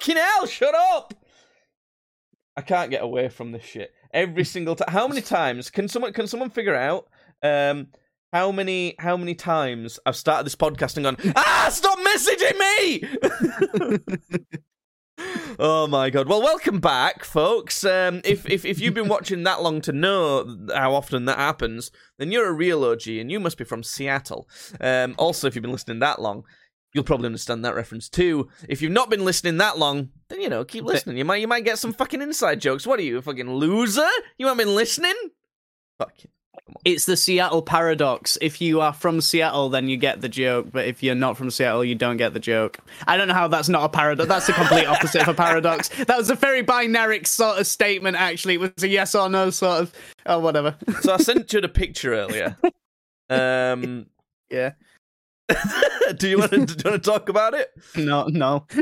Fucking hell! Shut up! I can't get away from this shit every single time. How many times can someone can someone figure out um how many how many times I've started this podcast and gone ah stop messaging me. oh my god! Well, welcome back, folks. Um, if if if you've been watching that long to know how often that happens, then you're a real OG, and you must be from Seattle. Um, also, if you've been listening that long, you'll probably understand that reference too. If you've not been listening that long, then you know, keep listening. You might you might get some fucking inside jokes. What are you, a fucking loser? You haven't been listening? Fucking. It's the Seattle paradox. If you are from Seattle, then you get the joke, but if you're not from Seattle, you don't get the joke. I don't know how that's not a paradox. That's the complete opposite of a paradox. That was a very binary sort of statement, actually. It was a yes or no sort of. Oh, whatever. So I sent you the picture earlier. Um, yeah. do you want to, do you want to talk about it? No, no.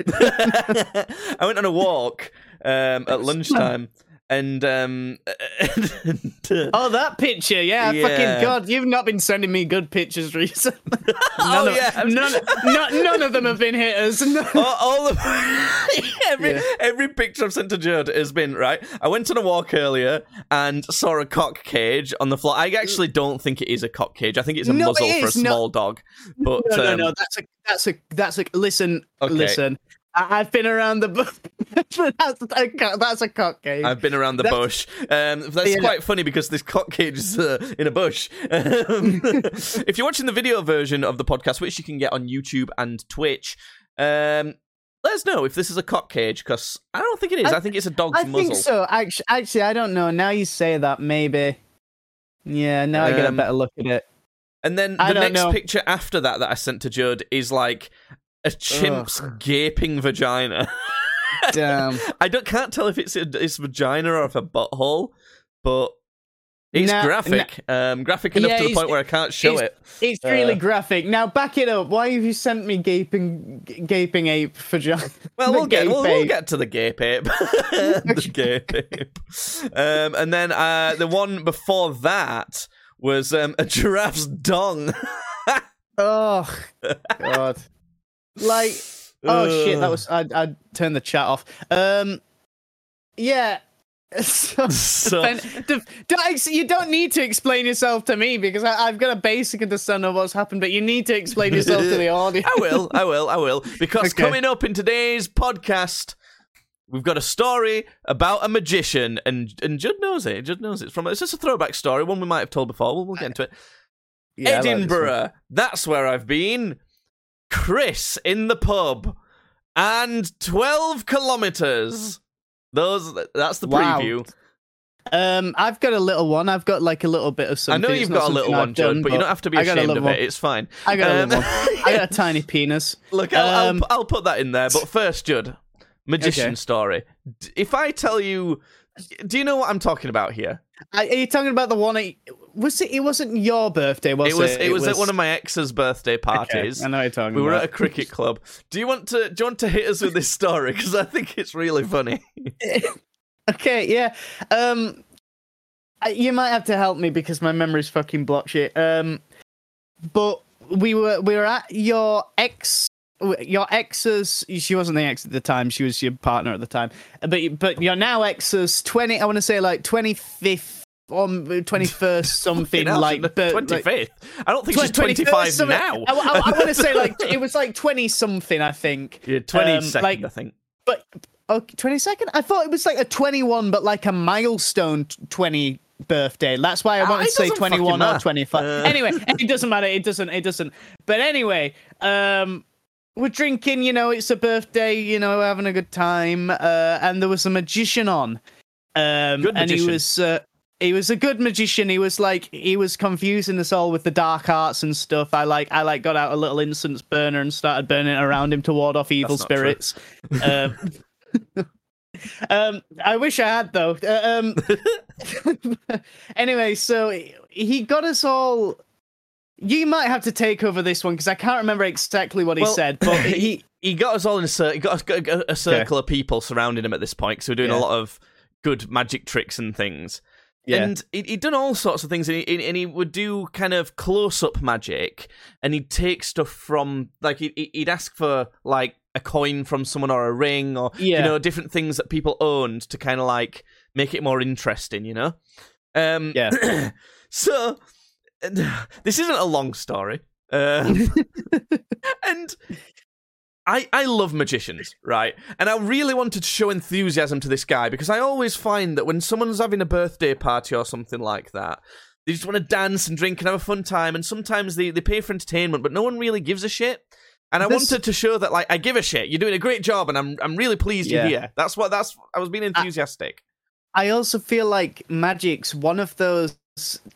I went on a walk um, at lunchtime. And um, and, uh, oh, that picture, yeah, Yeah. fucking god, you've not been sending me good pictures recently. oh none of, yeah, none, none, none of them have been hitters. all, all of every Yeah. every picture I've sent to Judd has been right. I went on a walk earlier and saw a cock cage on the floor. I actually don't think it is a cock cage. I think it's a No, it muzzle for a is. No. small dog. But no, no, um, no. That's a that's a that's a listen, Okay. listen. I, I've been around the bush. that's a cock- that's a cock game. I've been around the That's- bush. Um, that's Yeah. quite funny because this cock cage is uh, in a bush. Um, if you're watching the video version of the podcast, which you can get on YouTube and Twitch, um, let us know if this is a cock cage because I don't think it is. I, I- think it's a dog's I muzzle. think so. Actually, actually, I don't know. Now you say that, maybe. Yeah, now I get a Um, better look at it. And then the next know. picture after that that I sent to Judd is like a chimp's gaping vagina. Damn. I don't can't tell if it's a, it's vagina or if a butthole, but it's Nah, graphic. Um, graphic enough Yeah, to the point where I can't show it's- it. It's really Uh, graphic. Now back it up. Why have you sent me gaping, gaping ape vagina? Well, we'll get we'll, we'll get to the gape ape. the gape ape. Um, and then uh, the one before that was um, a giraffe's dong. Oh god. Like oh shit, that was I I turned the chat off. Um yeah. So, So- defend- def- don't you don't need to explain yourself to me because I, I've got a basic understanding of what's happened, but you need to explain yourself to the audience. I will, I will, I will. Because Okay. coming up in today's podcast, we've got a story about a magician, and and Judd knows it. Judd knows it. It's from it's just a throwback story, one we might have told before. We'll, we'll get into it. Yeah, I like. Edinburgh, that's where I've been. Chris in the pub, and twelve kilometers. Those that's the Wow. preview. Um, I've got a little one. I've got like a little bit of something. I know you've got a little one, done, but you don't have to be a ashamed of one. it. It's fine. I got a Um, little one. I got a tiny penis. Look, I'll, Um, I'll, I'll put that in there. But first, Judd, magician Okay. story. If I tell you, do you know what I'm talking about here? Are you talking about the one? was it? It wasn't your birthday, was it? Was, it, it was, was, at one of my ex's birthday parties. Okay, I know you're talking. We about. were at a cricket club. Do you want to? Do you want to hit us with this story? Because I think it's really funny. okay, yeah. Um, you might have to help me because my memory's fucking block shit. Um, but we were we were at your ex your ex's she wasn't the ex at the time she was your partner at the time but but your now ex's 20 i want to say like 25th on twenty first something like twenty fifth. Like, I don't think she's twenty five now. I, I, I want to say like it was like twenty something. I think yeah, twenty um. Like, I think, but oh, okay, twenty second. I thought it was like a twenty one, but like a milestone twenty birthday. That's why I ah, wanted uh, to say twenty one or twenty five. Uh. Anyway, it doesn't matter. It doesn't. It doesn't. But anyway, um, we're drinking. You know, it's a birthday. You know, having a good time. Uh, and there was a magician on. Um, and magician. he was uh, he was a good magician. He was like he was confusing us all with the dark arts and stuff. I like I like got out a little incense burner and started burning it around him to ward off evil That's not true. spirits. um, um, I wish I had though. Uh, um, anyway, so he got us all. You might have to take over this one because I can't remember exactly what he Well, said, but he he got us all in a circle. He got us a, circle of people surrounding him at this point because we we're doing a lot of good magic tricks and things. Yeah. And he, he'd done all sorts of things, and he, and he would do kind of close-up magic, and he'd take stuff from like he, he'd ask for like a coin from someone or a ring or Yeah. you know different things that people owned to kind of like make it more interesting. You know. Um, Yeah. so this isn't a long story. Um, and I I love magicians, right? And I really wanted to show enthusiasm to this guy because I always find that when someone's having a birthday party or something like that, they just want to dance and drink and have a fun time. And sometimes they, they pay for entertainment, but no one really gives a shit. And I This- wanted to show that like I give a shit. You're doing a great job, and I'm I'm really pleased Yeah. you're here. That's what that's I was being enthusiastic. I also feel like magic's one of those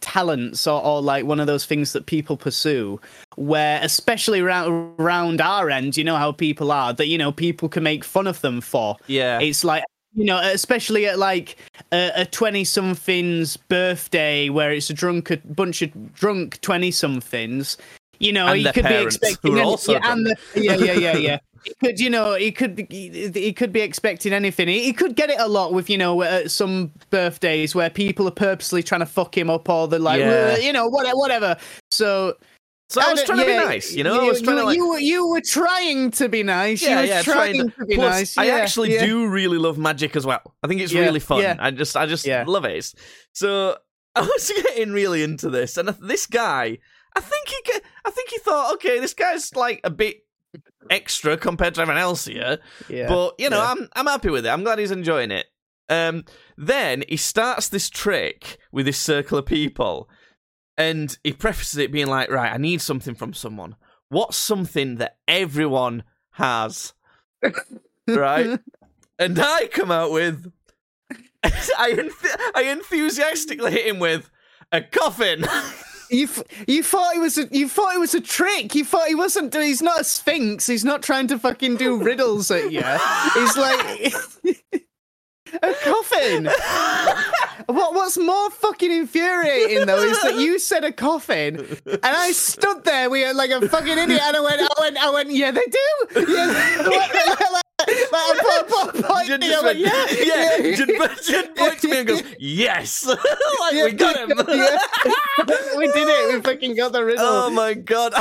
talents or, or like one of those things that people pursue where especially around around our end you know how people are that you know people can make fun of them for. Yeah, it's like you know especially at like a 20 something's birthday where it's a drunk a bunch of drunk 20 somethings you know And you could be expecting who are also yeah, and the, yeah yeah yeah yeah he could you know he could be he, could be expecting anything he, he could get it a lot with you know at some birthdays where people are purposely trying to fuck him up or they're like Yeah. "Uh," you know whatever whatever so so I was trying to be nice, you know. I was trying to like you, were- you were trying to be nice. Yeah, you were yeah, trying trying to be Plus, nice. I yeah, actually yeah. do really love magic as well. I think it's Yeah, really fun. yeah. I just, I just Yeah. love it. So I was getting really into this, and this guy, I think he, I think he thought, okay, this guy's like a bit extra compared to everyone else here, Yeah. but you know, yeah. I'm, I'm happy with it. I'm glad he's enjoying it. Um, then he starts this trick with this circle of people, and he prefaces it being like, right, I need something from someone. What's something that everyone has? right? and I come out with, I, enth- I enthusiastically hit him with a coffin. You you thought it was a you thought it was a trick. You thought he wasn't. He's not a sphinx. He's not trying to fucking do riddles at you. He's like a coffin. What what's more fucking infuriating though is that you said a coffin, and I stood there with like a fucking idiot, and I went, I went, I went, yeah, they do. Yeah, like, like, Jin just went, yeah, yeah. Jin, Jin points me and goes, yes. like, Yeah, we got him. yeah. we did it. We fucking got the riddle. Oh my god.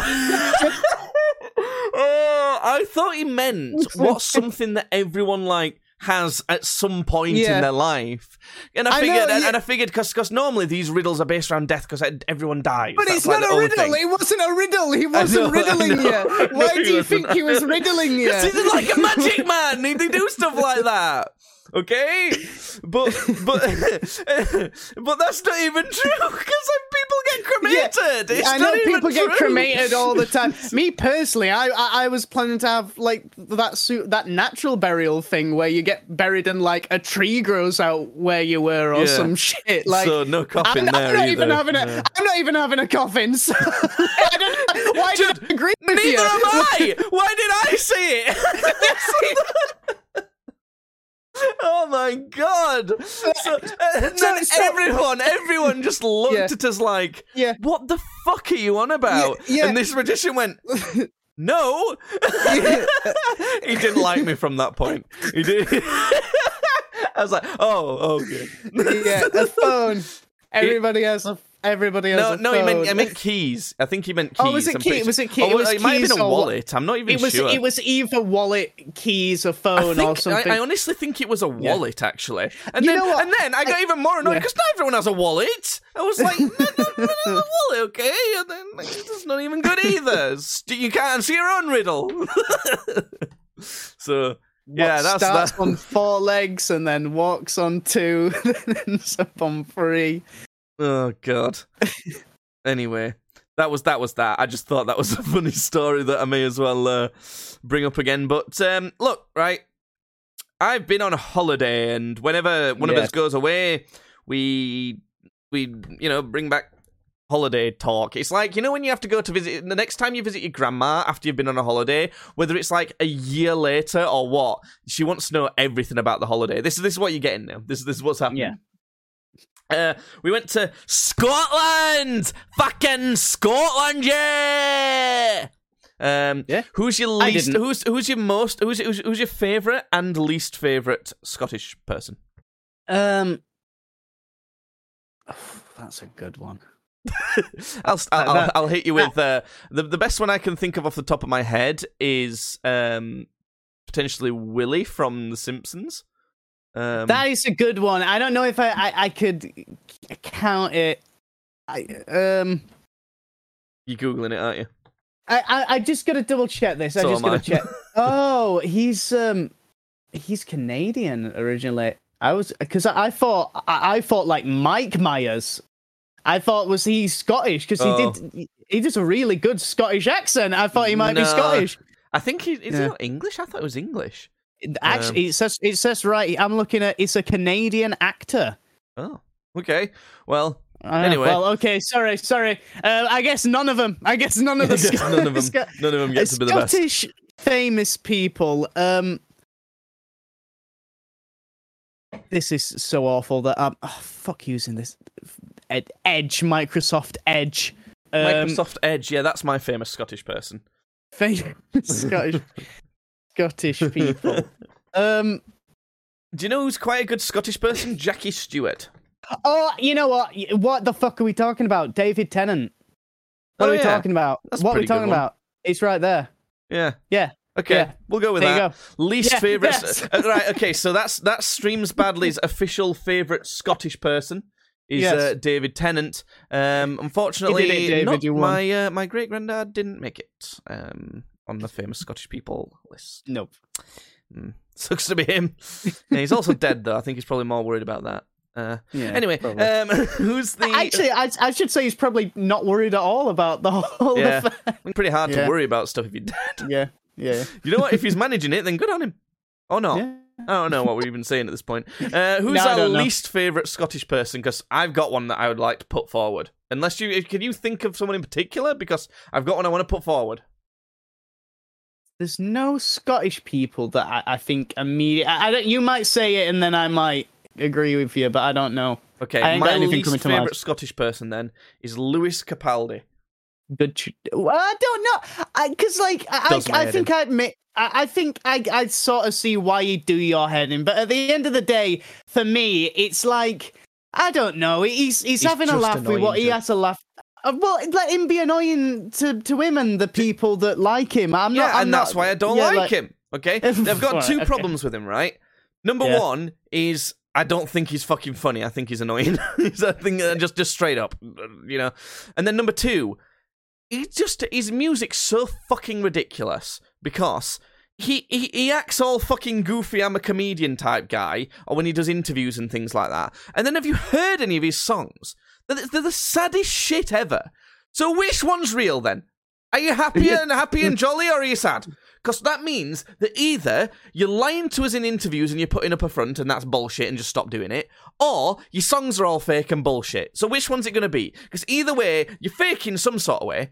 oh, I thought he meant what's something that everyone like has at some point Yeah. in their life. And I I figured and, yeah. and I figured because normally these riddles are based around death because everyone dies. But That's it's like not a riddle. thing. He wasn't a riddle. He wasn't know, riddling you. Why do you think he was riddling you? Because he's like a magic man. They do stuff like that. Okay, but but but that's not even true because people get cremated. It's I know people get true. cremated all the time. Me personally, I, I I was planning to have like that suit that natural burial thing where you get buried and like a tree grows out where you were or Yeah. some shit. Like so no coffin I'm, there I'm not either. even having a. Yeah. am not even having a coffin. So. Why did I agree with Neither you? am I. Why did I see it? Oh my god! So, uh, then everyone, everyone just looked Yeah. at us like, Yeah. "What the fuck are you on about?" Yeah, yeah. And this magician went, "No." he didn't like me from that point. He did. I was like, "Oh, okay." yeah, a phone. Everybody has a. Everybody has No, no, phone. he meant I meant keys. I think he meant keys. Oh, was it I'm was it key- Oh, it was it might have been a or- wallet. I'm not even It was sure. it was either wallet, keys, or phone, I, or something. I, I honestly think it was a wallet, actually. And You then and then I got even more annoyed Yeah. because not everyone has a wallet. I was like, no, no, no, no, a wallet, okay? And then like, it's not even good either. You can't answer your own riddle. so yeah, What that's starts that. on four legs and then walks on two, then ends up on three. Oh god. anyway, that was that was that. I just thought that was a funny story that I may as well uh, bring up again. But um, look, right, I've been on a holiday, and whenever one of us goes away, we we you know bring back holiday talk. It's like you know when you have to go to visit the next time you visit your grandma after you've been on a holiday, whether it's like a year later or what, she wants to know everything about the holiday. This is this is what you're getting now. This is this is what's happening. Yeah. Uh, we went to Scotland, fucking Scotland, yeah. Um, Yeah. Who's your least? Who's who's your most? Who's who's, who's your favorite and least favorite Scottish person? Um, that's a good one. I'll, I'll, I'll, I'll hit you with uh, the the best one I can think of off the top of my head is um potentially Willie from The Simpsons. Um, That is a good one. I don't know if I I, I could count it. I um. you're googling it, aren't you? I, I, I just gotta double check this. I just gotta I. check. Oh, he's um, he's Canadian originally. I was because I, I thought I, I thought like Mike Myers. I thought was he Scottish because he Oh. did he does a really good Scottish accent. I thought he might be Scottish. I think he is he not English. I thought it was English. Actually, it says it says right. I'm looking at it's a Canadian actor. Oh, okay. Well, Uh, Anyway. well, okay, sorry, sorry. Uh, I guess none of them. I guess none of the Sc- none of them. Sc- None of them get to be the best. Scottish famous people. Um, this is so awful that I'm oh, fuck using this Ed, Edge, Microsoft Edge. Um, Microsoft Edge. Yeah, that's my famous Scottish person. famous Scottish Scottish people. Um, Do you know who's quite a good Scottish person? Jackie Stewart. oh, you know what? What the fuck are we talking about? David Tennant. What Oh, are we yeah. talking about? That's what are we talking about? It's right there. Yeah. Yeah. Okay, Yeah. we'll go with There you that. go. Least Yeah, favorite. yes. uh, right. Okay, so that's that's Streams Badly's official favorite Scottish person is Yes. uh, David Tennant. Um, unfortunately, it, David, not- my uh, my great granddad didn't make it um, on the famous Scottish people list. Nope. Mm. Sucks to be him. Yeah, he's also dead though. I think he's probably more worried about that. Uh, Yeah. anyway, um, who's the? Actually, I, I should say he's probably not worried at all about the whole Yeah. affair. pretty hard Yeah. to worry about stuff if you're dead. Yeah, yeah, You know what? If he's managing it, then good on him. Or not. yeah. I don't know what we're even saying at this point. Uh, who's No, our least favourite Scottish person? Because I've got one that I would like to put forward. Unless you, can you think of someone in particular? Because I've got one I want to put forward. There's no Scottish people that I, I think immediately. I, I don't. You might say it, and then I might agree with you, but I don't know. Okay, I my least favourite Scottish person then is Lewis Capaldi. Good. Well, I don't know, because like I, I, I think I admit. I I think I I sort of see why you do your head in, but at the end of the day, for me, it's like I don't know. He's he's, He's having a laugh with what he has to laugh. Uh, well, let him be annoying to, to him and the people that like him. I'm yeah, not. I'm and that's not- why I don't yeah, like, him. Okay, they've got two okay. problems with him, right? Number Yeah. one is I don't think he's fucking funny. I think he's annoying. he's I think uh, just just straight up, you know. And then number two, he just his music's so fucking ridiculous because. He, he he acts all fucking goofy. I'm a comedian type guy, or when he does interviews and things like that. And then have you heard any of his songs? They're, the saddest shit ever. So which one's real then? Are you happy and happy and jolly, or are you sad? Because that means that either you're lying to us in interviews and you're putting up a front and that's bullshit and just stop doing it, or your songs are all fake and bullshit. So which one's it going to be? Because either way, you're faking some sort of way.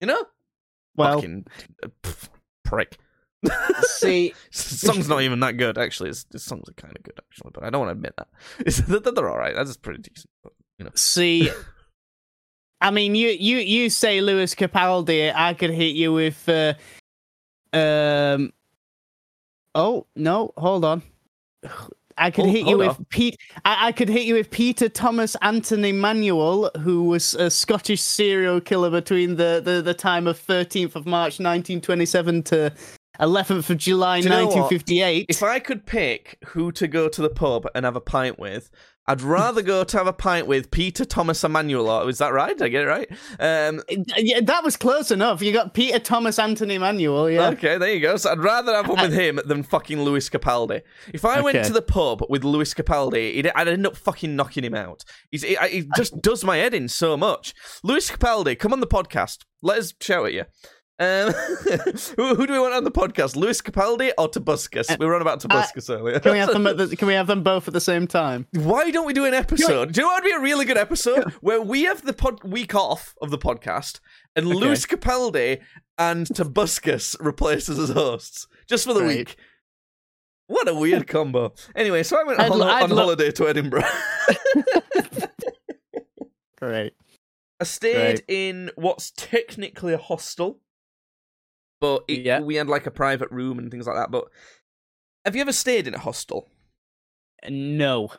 You know? Well, Fucking uh, pff, prick. See, song's not even that good, actually. The songs are kind of good, actually, but I don't want to admit that. It's, they're, all right. That's pretty decent. But, you know. see. I mean, you you you say Lewis Capaldi. I could hit you with. Uh, um. Oh no! Hold on. I could Oh, hit you with Pete. I, I could hit you with Peter Thomas Anthony Manuel, who was a Scottish serial killer between the, the, the time of 13th of March 1927 to 11th of July you know what? 1958. If I could pick who to go to the pub and have a pint with, I'd rather go to have a pint with Peter Thomas Emmanuel. Is that right? Did I get it right? Um, Yeah, that was close enough. You got Peter Thomas Anthony Manuel. Yeah. Okay, there you go. So I'd rather have one with him than fucking Lewis Capaldi. If I went to the pub with Lewis Capaldi, he'd, I'd end up fucking knocking him out. He's, he, he just does my head in so much. Lewis Capaldi, come on the podcast. Let us shout at you. Um, who, who do we want on the podcast? Lewis Capaldi or Tobuscus? we were on about Tobuscus earlier. Uh, Can we have them? At the, can we have them both at the same time? Why don't we do an episode? Do you know what would be a really good episode where we have the pod- week off of the podcast and Lewis Capaldi and Tobuscus replaces as hosts just for the Great. week? What a weird combo. Anyway, so I went I'd on, I'd on lo- holiday to Edinburgh. Great. I stayed Right. in what's technically a hostel, but it, Yeah. we had like a private room and things like that. But have you ever stayed in a hostel? No.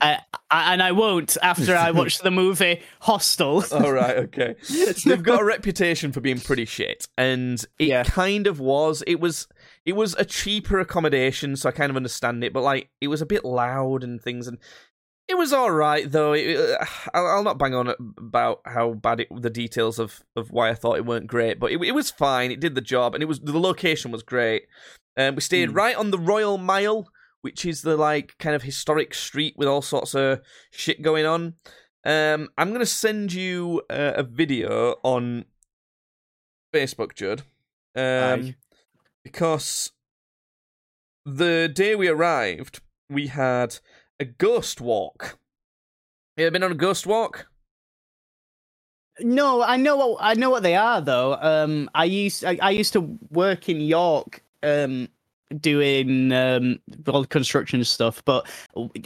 I, I, and I won't after I watch the movie Hostel. All right, okay. They've got a reputation for being pretty shit, and it Yeah. kind of was. It was it was a cheaper accommodation, so I kind of understand it. But like, it was a bit loud and things, and it was all right though. It, uh, I'll, I'll not bang on about how bad it, the details of of why I thought it weren't great, but it, it was fine. It did the job, and it was the location was great. Um, we stayed Mm. right on the Royal Mile, which is the like kind of historic street with all sorts of shit going on. Um, I'm gonna send you uh, a video on Facebook, Judd, um, because the day we arrived, we had a ghost walk. Have you ever been on a ghost walk? No, I know what I know what they are though. Um, I used I, I used to work in York, um, doing um all construction stuff. But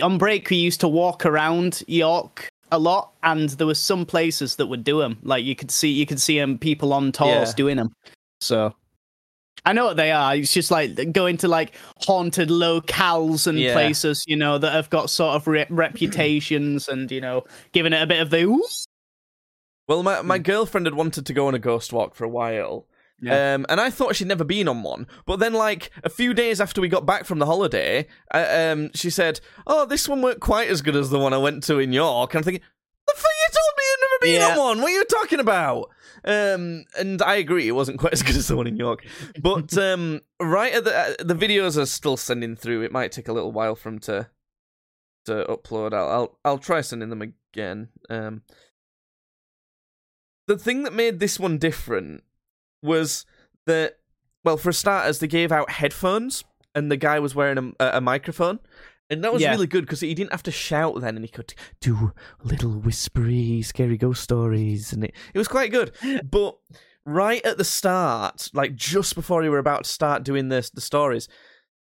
on break, we used to walk around York a lot, and there were some places that would do them. Like you could see you could see um people on tours Yeah. doing them. So. I know what they are. It's just like going to like haunted locales and Yeah. places, you know, that have got sort of re- reputations and you know, giving it a bit of the "Ooh." Well, my my girlfriend had wanted to go on a ghost walk for a while. Yeah. Um, and I thought she'd never been on one, but then, like a few days after we got back from the holiday, uh, um, she said, "Oh, this one weren't quite as good as the one I went to in York." And I'm thinking, "The fuck you told me you'd never been Yeah. on one? What are you talking about?" Um, and I agree, it wasn't quite as good as the one in York. But um, right at the uh, the videos are still sending through. It might take a little while for them to to upload. I'll I'll, I'll try sending them again. Um, the thing that made this one different was that, well, for starters, they gave out headphones, and the guy was wearing a, a microphone, and that was Yeah. really good because he didn't have to shout then, and he could do little whispery, scary ghost stories, and it it was quite good. But right at the start, like just before we were about to start doing this the stories,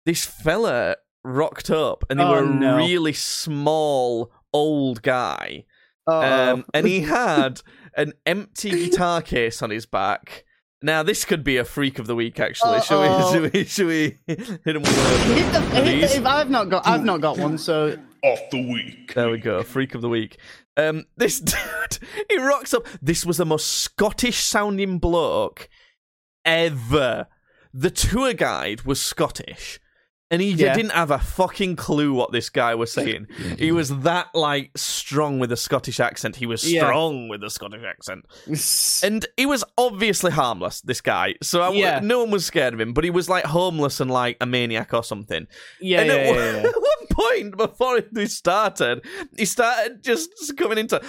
this fella rocked up, and they Oh, were a no. really small old guy. Uh-oh. Um, and he had an empty guitar case on his back. Now this could be a freak of the week, actually. Should we? Uh-oh. Should we? Should we hit him with Hit the, hit these? the, if I've not got, I've not got one. So Off the week. There we go, freak of the week. Um, this dude, he rocks up. This was the most Scottish sounding bloke ever. The tour guide was Scottish, and he Yeah. didn't have a fucking clue what this guy was saying. he was that like strong with a Scottish accent. He was Yeah. strong with a Scottish accent. And he was obviously harmless, this guy. So I, Yeah. no one was scared of him, but he was like homeless and like a maniac or something. yeah, and yeah, at, yeah, one, yeah, yeah. at one point before we started, he started just coming into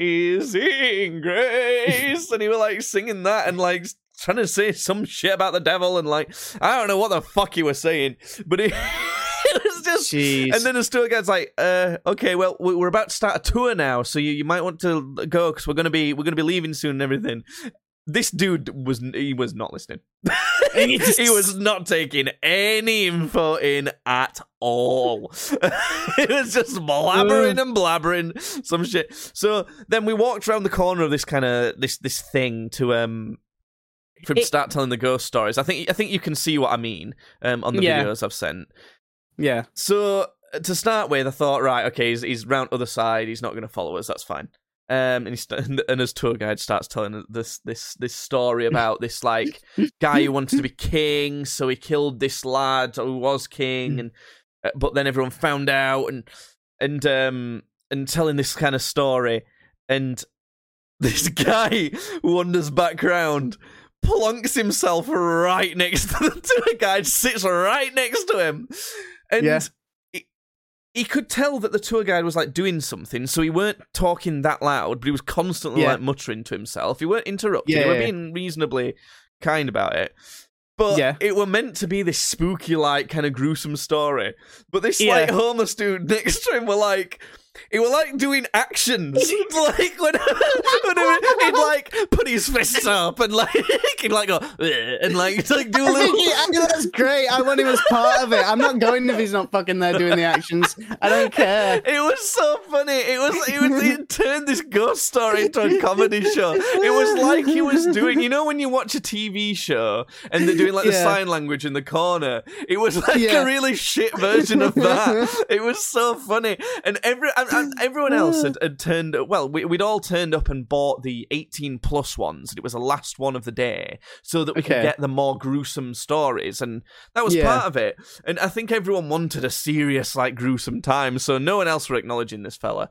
Amazing Grace, and he was like singing that and like trying to say some shit about the devil and like I don't know what the fuck he was saying, but he. It was just, Jeez. and then the tour guide's like, uh, "Okay, well, we- we're about to start a tour now, so you, you might want to go because we're gonna be we're gonna be leaving soon and everything." This dude was he was not listening. he, he was not taking any info in at all. it was just blabbering and blabbering some shit. So then we walked around the corner of this kind of this this thing to um to It- start telling the ghost stories. I think I think you can see what I mean um on the Yeah. videos I've sent. yeah. So uh, to start with, I thought, right, okay, he's, he's round other side. He's not going to follow us. That's fine. Um, and he st- and his tour guide starts telling this this this story about this like guy who wanted to be king, so he killed this lad who was king, and uh, but then everyone found out, and and um and telling this kind of story, and this guy wanders background. Plonks himself right next to the tour guide, sits right next to him, and Yeah. he, he could tell that the tour guide was like doing something, so he weren't talking that loud, but he was constantly Yeah. like muttering to himself. He weren't interrupting. Yeah, he were being reasonably kind about it. But Yeah. it were meant to be this spooky, like kind of gruesome story. But this like homeless dude next to him were like he was like doing actions, like when, when he, would like put his fists up and like he'd like go and like like do a little. that's great. I want him as part of it. I'm not going if he's not fucking there doing the actions. I don't care. It was so funny. It was it was it turned this ghost story into a comedy show. It was like he was doing you know when you watch a TV show and they're doing like the Yeah. sign language in the corner. It was like Yeah. a really shit version of that. it was so funny. And every and, and everyone else had, had turned well, we, we'd all turned up and bought the 18 plus ones. and It was the last one of the day so that we could get the more gruesome stories and that was Yeah. part of it. And I think everyone wanted a serious, like, gruesome time, so no one else were acknowledging this fella.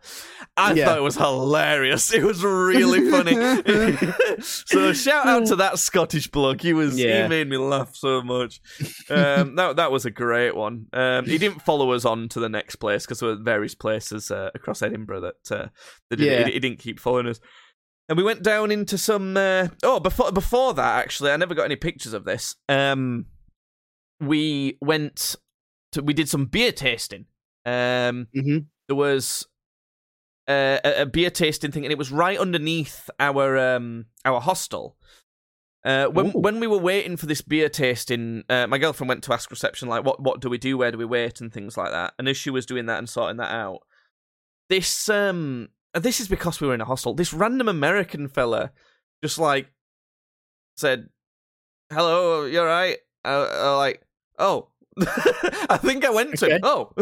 I Yeah. thought it was hilarious. It was really funny. so shout out to that Scottish bloke. He was Yeah. he made me laugh so much. Um, that that was a great one. Um, he didn't follow us on to the next place because there were various places uh, across Edinburgh that uh, that Yeah. he, he didn't keep following us. And we went down into some. Uh, oh, before before that, actually, I never got any pictures of this. Um, we went to we did some beer tasting. Um, Mhm. there was uh, a, a beer tasting thing, and it was right underneath our um our hostel. Uh, when Ooh. when we were waiting for this beer tasting, uh, my girlfriend went to ask reception like, "What what do we do? Where do we wait?" and things like that. And as she was doing that and sorting that out, this um this is because we were in a hostel. This random American fella just like said, "Hello, you're right." Like, oh, I think I went to. Okay. Oh,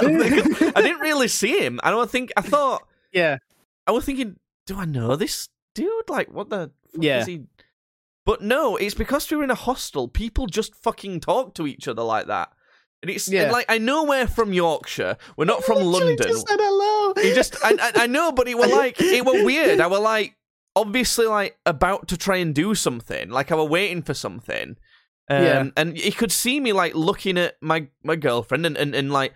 I, didn't really see him. I don't think I thought Yeah. I was thinking, do I know this dude? Like, what the fuck Yeah. is he? But no, it's because we were in a hostel. People just fucking talk to each other like that, and it's and, like I know we're from Yorkshire. We're not from Literally London. Just said hello. He just, I, I, I know, but it were like, it were weird. I were like, obviously, like about to try and do something. Like I were waiting for something. Um, Yeah. And he could see me like looking at my my girlfriend and and, and like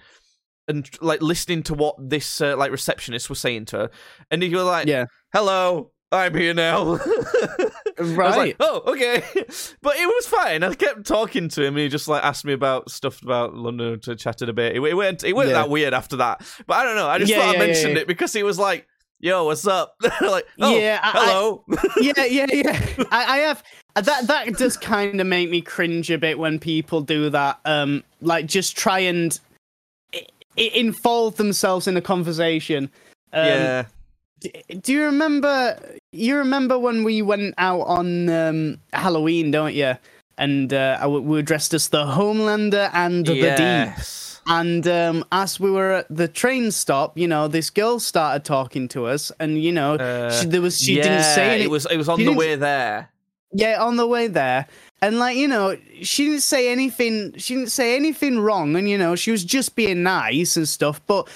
and like listening to what this uh, like receptionist was saying to her, and he was like, Yeah. "Hello, I'm here now." I was like, Right. oh, okay. But it was fine. I kept talking to him. And he just like asked me about stuff about London to chatted a bit. It, it went it went Yeah. that weird after that. But I don't know. I just Yeah, thought I yeah, yeah, mentioned it because he was like, "Yo, what's up?" like, oh, Yeah, I- I- hello. yeah, yeah, yeah. I, I have that. That does kind of make me cringe a bit when people do that. Um, like just try and i- i- involve themselves in a conversation. Um, yeah. D- Do you remember? You remember when we went out on um, Halloween, don't you? And uh, I- we were dressed as the Homelander and the Deep. Yes. And um, as we were at the train stop, you know, this girl started talking to us, and you know, Uh, she, there was she yeah, didn't say anything. it was it was on she the way there. Yeah, on the way there. And like, you know, she didn't say anything she didn't say anything wrong and you know, she was just being nice and stuff, but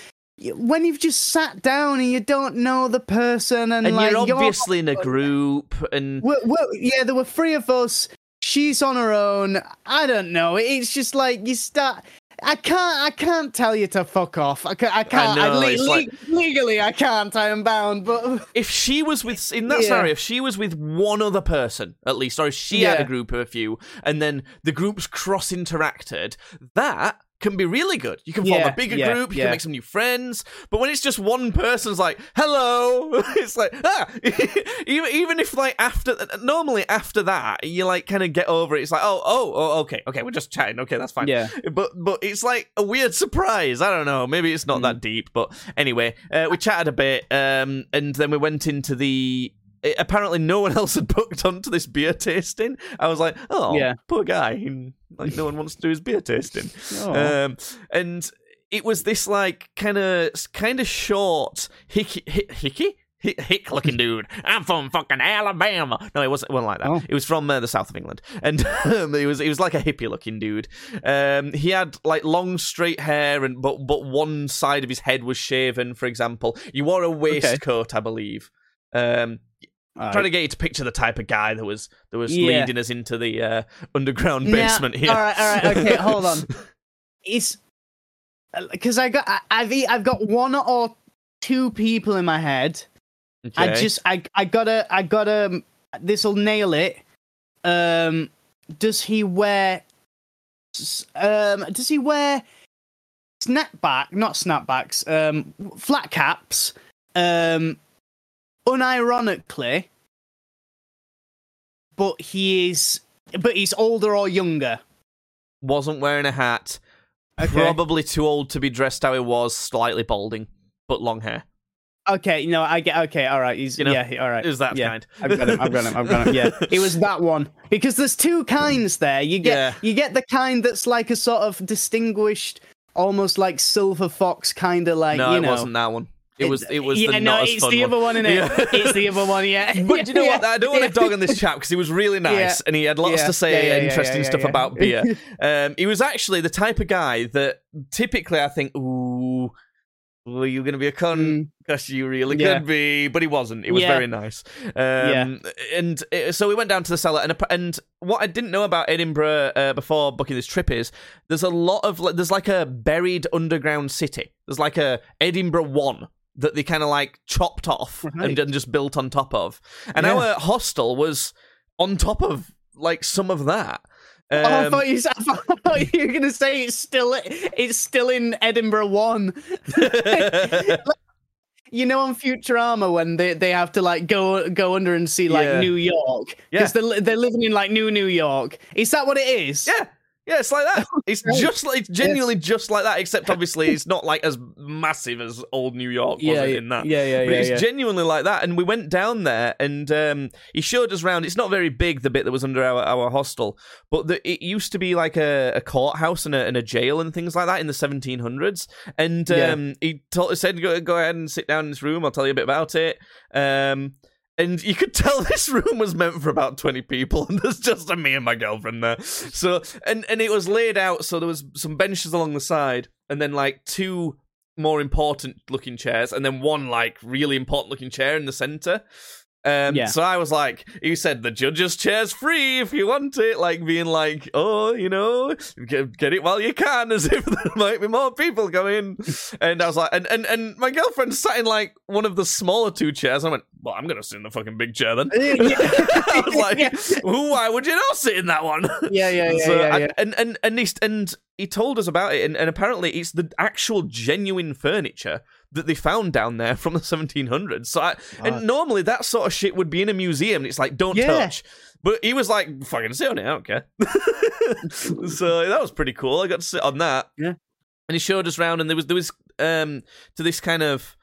when you've just sat down and you don't know the person and, And like you're obviously in a group, and we're- yeah, there were three of us. She's on her own. I don't know. It's just like you start. I can't. I can't tell you to fuck off. I can't. I can't. know, le- le- like- legally, I can't. I am bound. But if she was with in that Yeah. scenario, if she was with one other person at least, or if she had a group of a few, and then the groups cross interacted, that can be really good. You can form Yeah, a bigger yeah, group, you yeah. can make some new friends. But when it's just one person's like, "Hello," it's like ah. even even if like after normally after that you like kind of get over it. It's like oh oh oh okay okay we're just chatting okay that's fine. Yeah. But but it's like a weird surprise. I don't know. Maybe it's not Hmm. that deep. But anyway, uh, we chatted a bit, um, and then we went into the. Eh, Apparently, no one else had booked onto this beer tasting. I was like, "Oh, Yeah. poor guy. Like, no one wants to do his beer tasting." Um, and it was this like kind of kind of short hickey hick, hickey. Hick looking dude. I'm from fucking Alabama. No, it wasn't, it wasn't like that. Oh. It was from uh, the south of England, and um, he was he was like a hippie looking dude. Um, he had like long straight hair, and but but one side of his head was shaven. For example, he wore a waistcoat, I believe. Um, Alright. trying to get you to picture the type of guy that was that was Yeah. leading us into the uh, underground Now- basement here. All right, all right, okay, hold on. It's because I got I, I've I've got one or two people in my head. I just I I gotta I gotta this will nail it. Um, does he wear? Um, does he wear snapback, not snapbacks, um, flat caps, um, unironically, but he is, but he's older or younger. Wasn't wearing a hat. Okay. Probably too old to be dressed how he was. Slightly balding, but long hair. Okay, no, I get. Okay, all right. He's You know, yeah, all right. It was that yeah. kind. I've got him. I've got him. I've got him. Yeah, it was that one because there's two kinds there. You get Yeah. you get the kind that's like a sort of distinguished, almost like silver fox kind of like no, you it wasn't that one. It was. It was yeah, the no, not as it's fun the one. other one in it. Yeah. It's the other one. Yeah. But do you know what? I don't want to dog on this chap because he was really nice Yeah. and he had lots Yeah. to say, Yeah, yeah, yeah, interesting yeah, stuff yeah. about beer. um, he was actually the type of guy that typically I think, ooh, were you going to be a cunt? Mm. Because you really Yeah. could be, but he wasn't. He was Yeah. very nice. Um, And uh, so we went down to the cellar, and and what I didn't know about Edinburgh uh, before booking this trip is there's a lot of like, there's like a buried underground city. There's like a Edinburgh one that they kind of like chopped off Right. and, and just built on top of. And Yeah. our hostel was on top of like some of that. Oh, I Um, thought you. I thought you were gonna say it's still it's still in Edinburgh one. You know, on Futurama when they, they have to like go go under and see like Yeah. New York Yeah. because they're they're living in like New New York. Is that what it is? yeah. Yeah, it's like that. It's just like it's genuinely just like that, except obviously it's not like as massive as old New York was yeah, in that. yeah, yeah, But yeah. it's yeah. genuinely like that. And we went down there and um, he showed us around. It's not very big, the bit that was under our, our hostel, but the, it used to be like a, a courthouse and a, and a jail and things like that in the 1700s. And Yeah. um, he told, said, go, go ahead and sit down in this room. I'll tell you a bit about it. Um, and you could tell this room was meant for about 20 people and there's just a me and my girlfriend there. So and and it was laid out so there was some benches along the side and then like two more important looking chairs and then one like really important looking chair in the center um, Yeah. So I was like, you said the judge's chair's free if you want it, like being like, oh, you know, get, get it while you can, as if there might be more people coming. And I was like, and, and, and my girlfriend sat in like one of the smaller two chairs. I went, well, I'm going to sit in the fucking big chair then. I was like, yeah, "Who? why would you not sit in that one? yeah, yeah, yeah, So yeah, I- and and and he, and he told us about it, and, and apparently it's the actual genuine furniture that they found down there from the 1700s. So, I, and normally that sort of shit would be in a museum. And it's like, don't Yeah. touch. But he was like, fucking sit on it, I don't care. so that was pretty cool. I got to sit on that. Yeah. And he showed us around, and there was there was um to this kind of.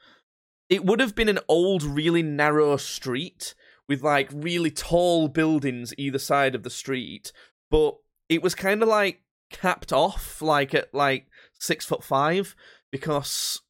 It would have been an old, really narrow street with like really tall buildings either side of the street, but it was kind of like capped off, like at like six foot five, because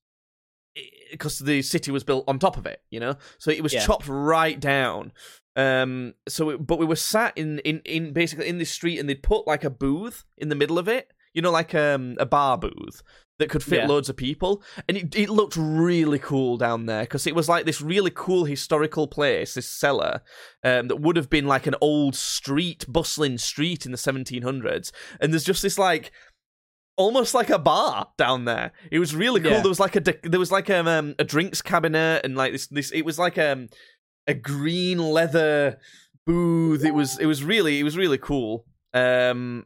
because the city was built on top of it, you know. So it was Yeah. chopped right down. Um. So, it, but we were sat in in in basically in this street, and they'd put like a booth in the middle of it, you know, like um a bar booth that could fit Yeah. loads of people, and it it looked really cool down there because it was like this really cool historical place, this cellar, um, that would have been like an old street, bustling street in the 1700s, and there's just this like almost like a bar down there. It was really cool. Yeah. There was like a there was like um, um a drinks cabinet and like this this it was like um a green leather booth. It was it was really it was really cool. Um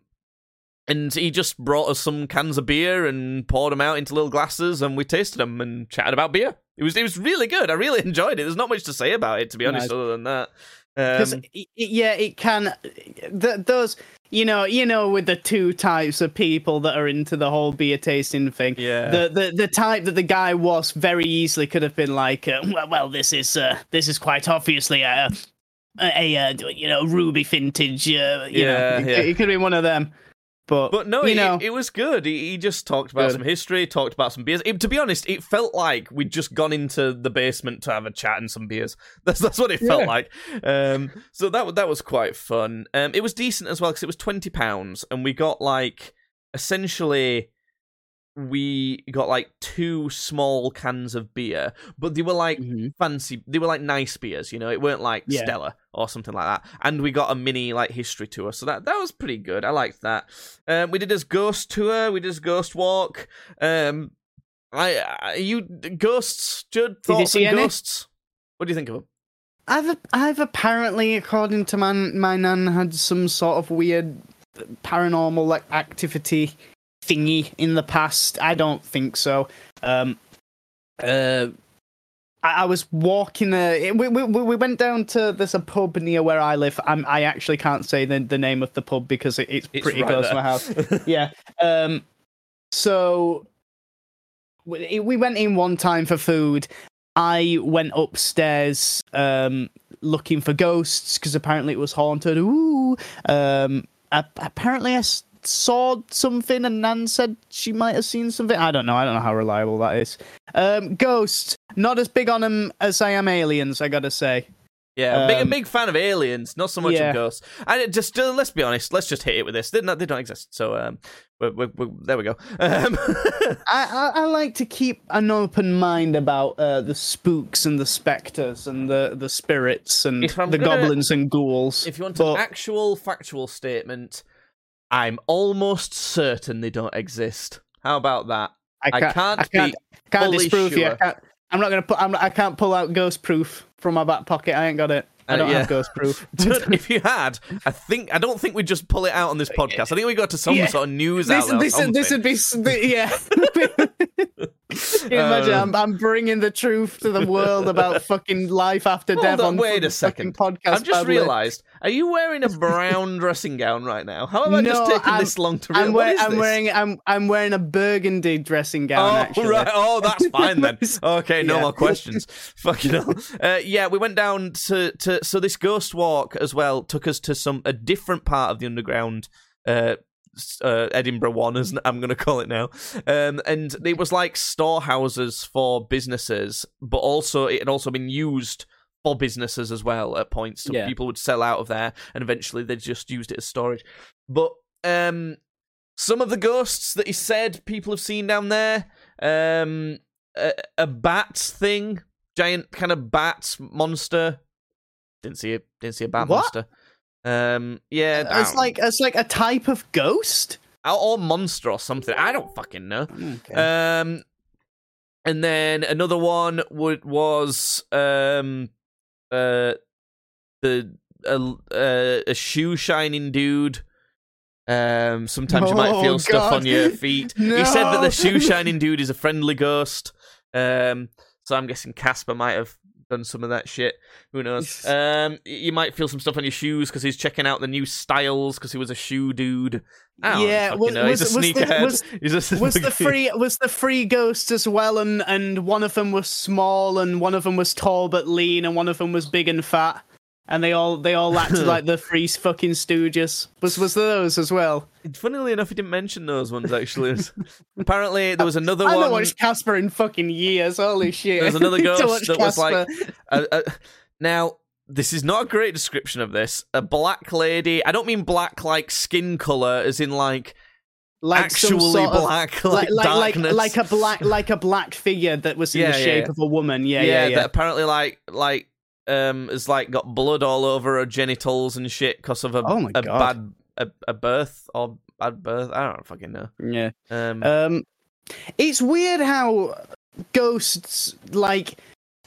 and he just brought us some cans of beer and poured them out into little glasses and we tasted them and chatted about beer. It was it was really good. I really enjoyed it. There's not much to say about it to be honest Nice. other than that. Um, yeah, it can. Th- those you know, you know, with the two types of people that are into the whole beer tasting thing. Yeah. The the the type that the guy was very easily could have been like, uh, well, well, this is uh, this is quite obviously a a, a uh, you know ruby vintage. Uh, you Yeah, know, yeah. It, it could be one of them. But But no, you it, know, it was good. He, he just talked about Good. some history, talked about some beers. It- to be honest, it felt like we'd just gone into the basement to have a chat and some beers. That's that's what it felt Yeah. like. Um, so that that was quite fun. Um, it was decent as well because it was twenty pounds, and we got like essentially we got like two small cans of beer, but they were like Mhm. fancy. They were like nice beers, you know. It weren't like Yeah. Stella or something like that. And we got a mini like history tour, so that that was pretty good. I liked that. Um, we did this ghost tour. We did this ghost walk. Um, I, I you ghosts, Judd. Thoughts on ghosts? What do you think of them? I've I've apparently, according to my my nan, had some sort of weird paranormal like activity thingy in the past. I don't think so. Um, uh, I, I was walking. Uh, we, we we went down to there's a pub near where I live. I'm, I actually can't say the, the name of the pub because it, it's, It's pretty right close to my house. yeah. Um. So we we went in one time for food. I went upstairs um looking for ghosts because apparently it was haunted. Ooh. Um. a- apparently I s- saw something and Nan said she might have seen something. I don't know. I don't know how reliable that is. Um. Ghosts. Not as big on them as I am aliens. I gotta say. Yeah, a big, a Um, big fan of aliens, not so much yeah. of ghosts. And it just uh, let's be honest, let's just hit it with this. They not, they don't exist. So um, we we we there we go. Um, I, I, I like to keep an open mind about uh, the spooks and the specters and the, the spirits and the gonna- goblins and ghouls. if you want But- an actual factual statement, I'm almost certain they don't exist. How about that? I can't, I can't, be can't fully disprove you. I can't, I'm not gonna put. I'm, I can't pull out ghost proof from my back pocket. I ain't got it. I Uh, don't yeah. have ghost proof. if you had, I think I don't think we'd just pull it out on this podcast. I think we got to some Yeah. sort of news this, outlet. this, this would be, yeah. Can you imagine, Um, I'm, I'm bringing the truth to the world about fucking life after death on, on wait a second. podcast. I've just realised. Are you wearing a brown dressing gown right now? How have I just No, taken I'm- this long to realize? I'm, wear, I'm wearing I'm I'm wearing a burgundy dressing gown. Oh actually. right! Oh, that's fine then. Okay, no Yeah. more questions. Fucking hell. Uh, yeah, we went down to, to so this ghost walk as well took us to some a different part of the underground. Uh, uh, Edinburgh one, as I'm going to call it now, um, and it was like storehouses for businesses, but also it had also been used for businesses as well at points. So Yeah. people would sell out of there, and eventually they just used it as storage. But um, some of the ghosts that he said people have seen down there, um, a, a bat thing, giant kind of bat monster. Didn't see a didn't see a bat What? monster. Um, yeah, It's like it's like a type of ghost. or monster or something. I don't fucking know. Okay. Um, and then another one would was um, uh, the uh, uh, a shoe shining dude. Um, sometimes you might Oh, feel stuff on your feet. He said that the shoe shining dude is a friendly ghost. Um, so I'm guessing Casper might have done some of that shit. Who knows? Um, you might feel some stuff on your shoes because he's checking out the new styles because he was a shoe dude. Yeah, fucking was- he's a was- was the- was- was the free was the free ghosts as well and and one of them was small and one of them was tall but lean and one of them was big and fat and they all they all acted like the three fucking stooges was was those as well Funnily enough, he didn't mention those ones actually. Apparently, there was another i one. haven't watched casper in fucking years holy shit There was another To ghost watch that was like. Casper. uh, uh, now, this is not a great description of this. A black lady. I don't mean black like skin color, as in like, like actually sort of- black, like, like like, like darkness. like a black like a black figure that was in Yeah, the shape yeah. of a woman yeah yeah, yeah yeah, that apparently like like um has like got blood all over her genitals and shit because of a Oh a bad a, a birth or bad birth. I don't fucking know. yeah. Um, Um, it's weird how ghosts like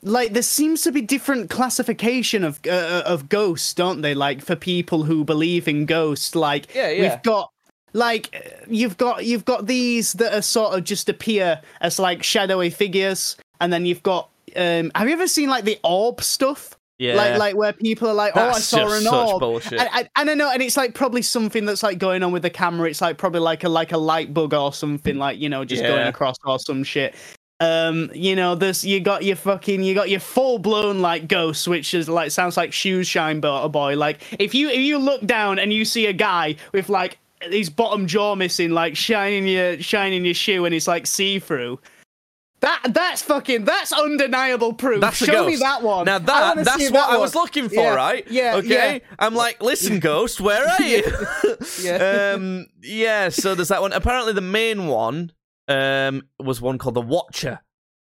like there seems to be different classification of uh, of ghosts, don't they? Like for people who believe in ghosts, like Yeah, yeah. we've got like uh, you've got you've got these that are sort of just appear as like shadowy figures, and then you've got um. Have you ever seen like the orb stuff? yeah, Like like where people are like, oh, I saw an orb. And, and, and I know, and it's like probably something that's like going on with the camera. It's like probably like a like a light bug or something, like you know, just going across or some shit. Um, you know, there's you got your fucking you got your full blown like ghost, which is like sounds like shoes shine bo- boy. Like if you if you look down and you see a guy with like his bottom jaw missing, like shining your shining your shoe, and it's like see through. That that's fucking that's undeniable proof. That's Show me that one. Now that that's what that I was looking for, Yeah, right? yeah, Okay. yeah. I'm like, listen, ghost, where are you? Yeah. Um. Yeah. So there's that one. Apparently, the main one um was one called the Watcher,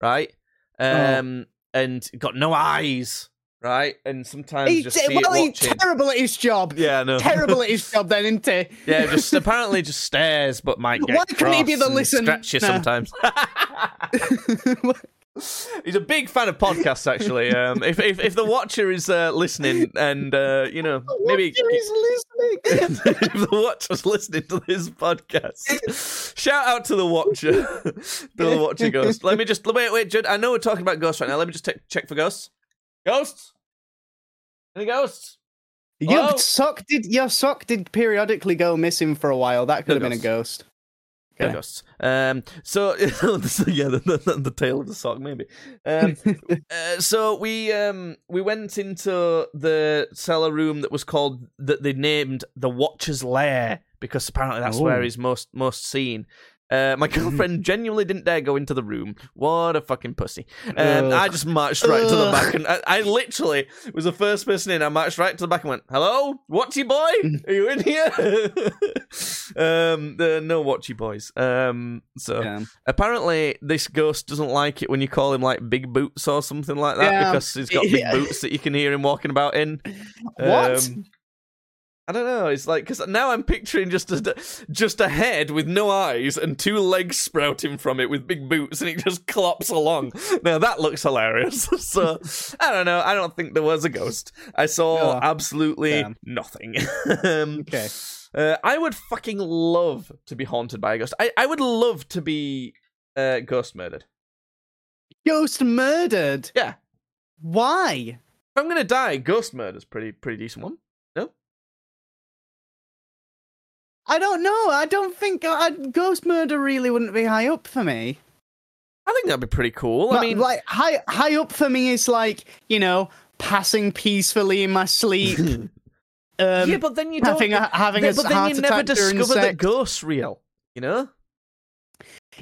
right? Oh. Um. And got no eyes, right? And sometimes He's, just see well, it he's terrible at his job. yeah. no. Terrible at his job, then, isn't he? Yeah, just apparently just stares, but might get Why couldn't he be the and listener? Scratch you sometimes. He's a big fan of podcasts, actually. Um, if, if if the Watcher is uh, listening, and uh, you know, maybe Watcher is listening. if the Watcher's listening to this podcast, shout out to the Watcher, to the Watcher Ghost. Let me just wait, wait, Judd. I know we're talking about ghosts right now. Let me just take, check for ghosts. Ghosts? Any ghosts? Hello? Your sock did your sock did periodically go missing for a while. That could No have been a ghost. No Okay. ghosts. Um, so, so yeah, the, the, the tail of the sock, maybe. Um, uh, so we um we went into the cellar room that was called that they named the Watcher's Lair because apparently that's where Oh. he's most most seen. Uh, my girlfriend genuinely didn't dare go into the room. What a fucking pussy! Um, I just marched right to the back, and I, I literally was the first person in. I marched right to the back and went, "Hello, Watchy boy, are you in here?" um, there are no Watchy boys. Um, so Yeah. apparently this ghost doesn't like it when you call him like Big Boots or something like that Yeah. because he's got big boots that you can hear him walking about in. What? Um, I don't know. It's like because now I'm picturing just a just a head with no eyes and two legs sprouting from it with big boots, and it just clops along. Now that looks hilarious. so I don't know. I don't think there was a ghost. I saw Oh, absolutely damn. nothing. um, Okay. uh, I would fucking love to be haunted by a ghost. I, I would love to be uh, ghost murdered. Ghost murdered. Yeah. Why? If I'm gonna die, ghost murder's pretty pretty decent one. I don't know. I don't think uh, ghost murder really wouldn't be high up for me. I think that'd be pretty cool. I mean, like high high up for me is like you know passing peacefully in my sleep. um, yeah, but then you don't. having a having a but then you never attack during discover that sex. ghosts real. You know?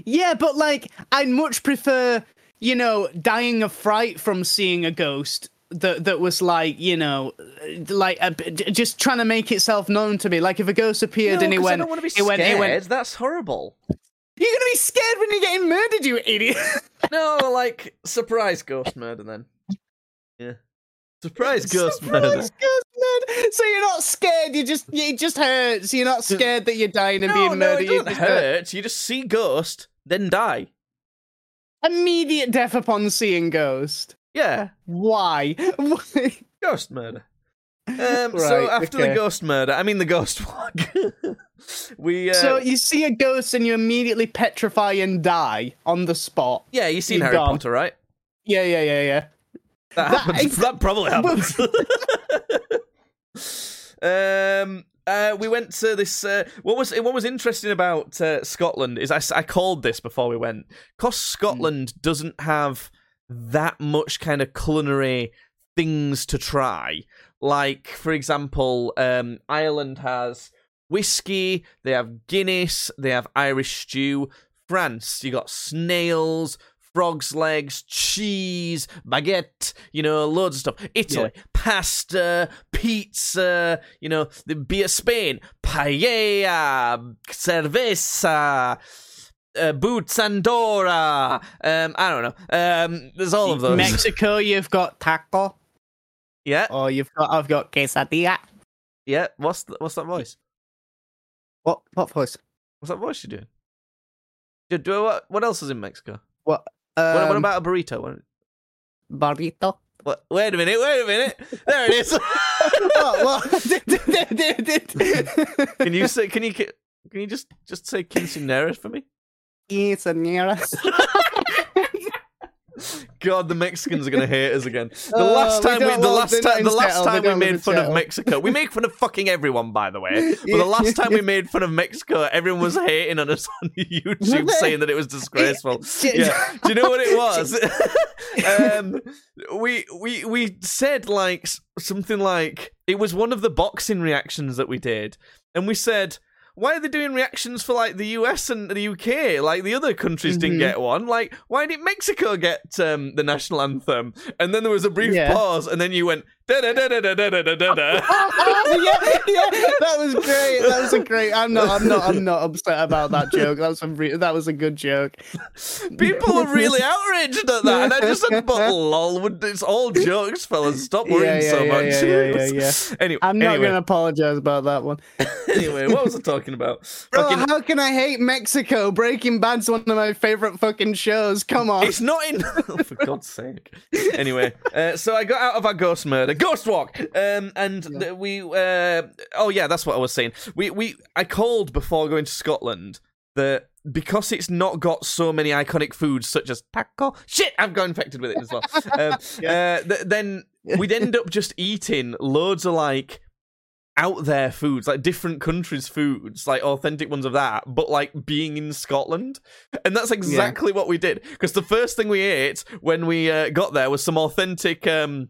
Yeah, but like I'd much prefer, you know, dying of fright from seeing a ghost that that was like, you know, like uh, a, j- just trying to make itself known to me. Like if a ghost appeared No, and it went, don't want to be it went, it went. That's horrible. You're gonna be scared when you're getting murdered, you idiot. No, like surprise ghost murder then. Yeah, surprise ghost murder. Ghost murder. So you're not scared. You just it just hurts. You're not scared that you're dying and No, being no, murdered. it you doesn't hurt. You just see ghost, then die. Immediate death upon seeing ghost. Yeah, Why? Ghost murder. Um, so Right, after the ghost murder, I mean the ghost walk. we uh, So you see a ghost and you immediately petrify and die on the spot. yeah, you seen you Harry gone. Potter, right? Yeah, yeah, yeah, yeah. That, That happens. is- that probably happens. um. Uh, we went to this. Uh, what was what was interesting about uh, Scotland is I, I called this before we went. Cause Scotland doesn't have that much kind of culinary things to try. Like for example, um, Ireland has whiskey. They have Guinness. They have Irish stew. France, you got snails, frogs' legs, cheese, baguette, you know, loads of stuff. Italy, pasta, pizza, you know, the beer Spain, paella, cerveza, uh, boots Andorra. Um, I don't know. Um, there's all of those. Mexico, you've got taco, yeah, or you've got I've got quesadilla. yeah. What's th- what's that voice? What what voice? What's that voice you're doing? Do, do what? What else is in Mexico? What? What, what Um, about a burrito? What, burrito? what, wait a minute. Wait a minute. There it is. what? What? can you say? Can you? Can you just just say quinceañeras for me? Quinceañeras. God, the Mexicans are gonna hate us again. The Oh, last time we, don't the last time, the last time we don't live in made fun of Mexico, we make fun of fucking everyone, by the way. But the last time we made fun of Mexico, everyone was hating on us on YouTube, saying that it was disgraceful. yeah. Do you know what it was? um, we we we said like something like it was one of the boxing reactions that we did, and we said. Why are they doing reactions for like the US and the UK? Like the other countries didn't Mhm. get one. Like why did Mexico get um, the national anthem? And then there was a brief Yeah. pause, and then you went Da-da-da-da-da-da-da-da. yeah, yeah, that was great. That was a great. I'm not. I'm not. I'm not upset about that joke. That was a. Re- that was a good joke. People are really outraged at that, and I just said, "But lol, it's all jokes, fellas. Stop worrying Yeah, yeah, so yeah, much." yeah, yeah, yeah, yeah. Anyway, I'm not anyway, going to apologize about that one. anyway, what was I talking about? Bro, Fucking- how can I hate Mexico? Breaking Bad's one of my favorite fucking shows. Come on. It's not in. Oh, for God's sake. Anyway, uh, so I got out of our ghost murder, ghost walk, um, and th- we. Uh, oh yeah, that's what I was saying. We we I called before going to Scotland that because it's not got so many iconic foods such as taco. Shit, I've got infected with it as well. um, uh, th- then we'd end up just eating loads of like out there foods, like different countries' foods, like authentic ones of that, but like being in Scotland. And that's exactly what we did. Because the first thing we ate when we uh, got there was some authentic. um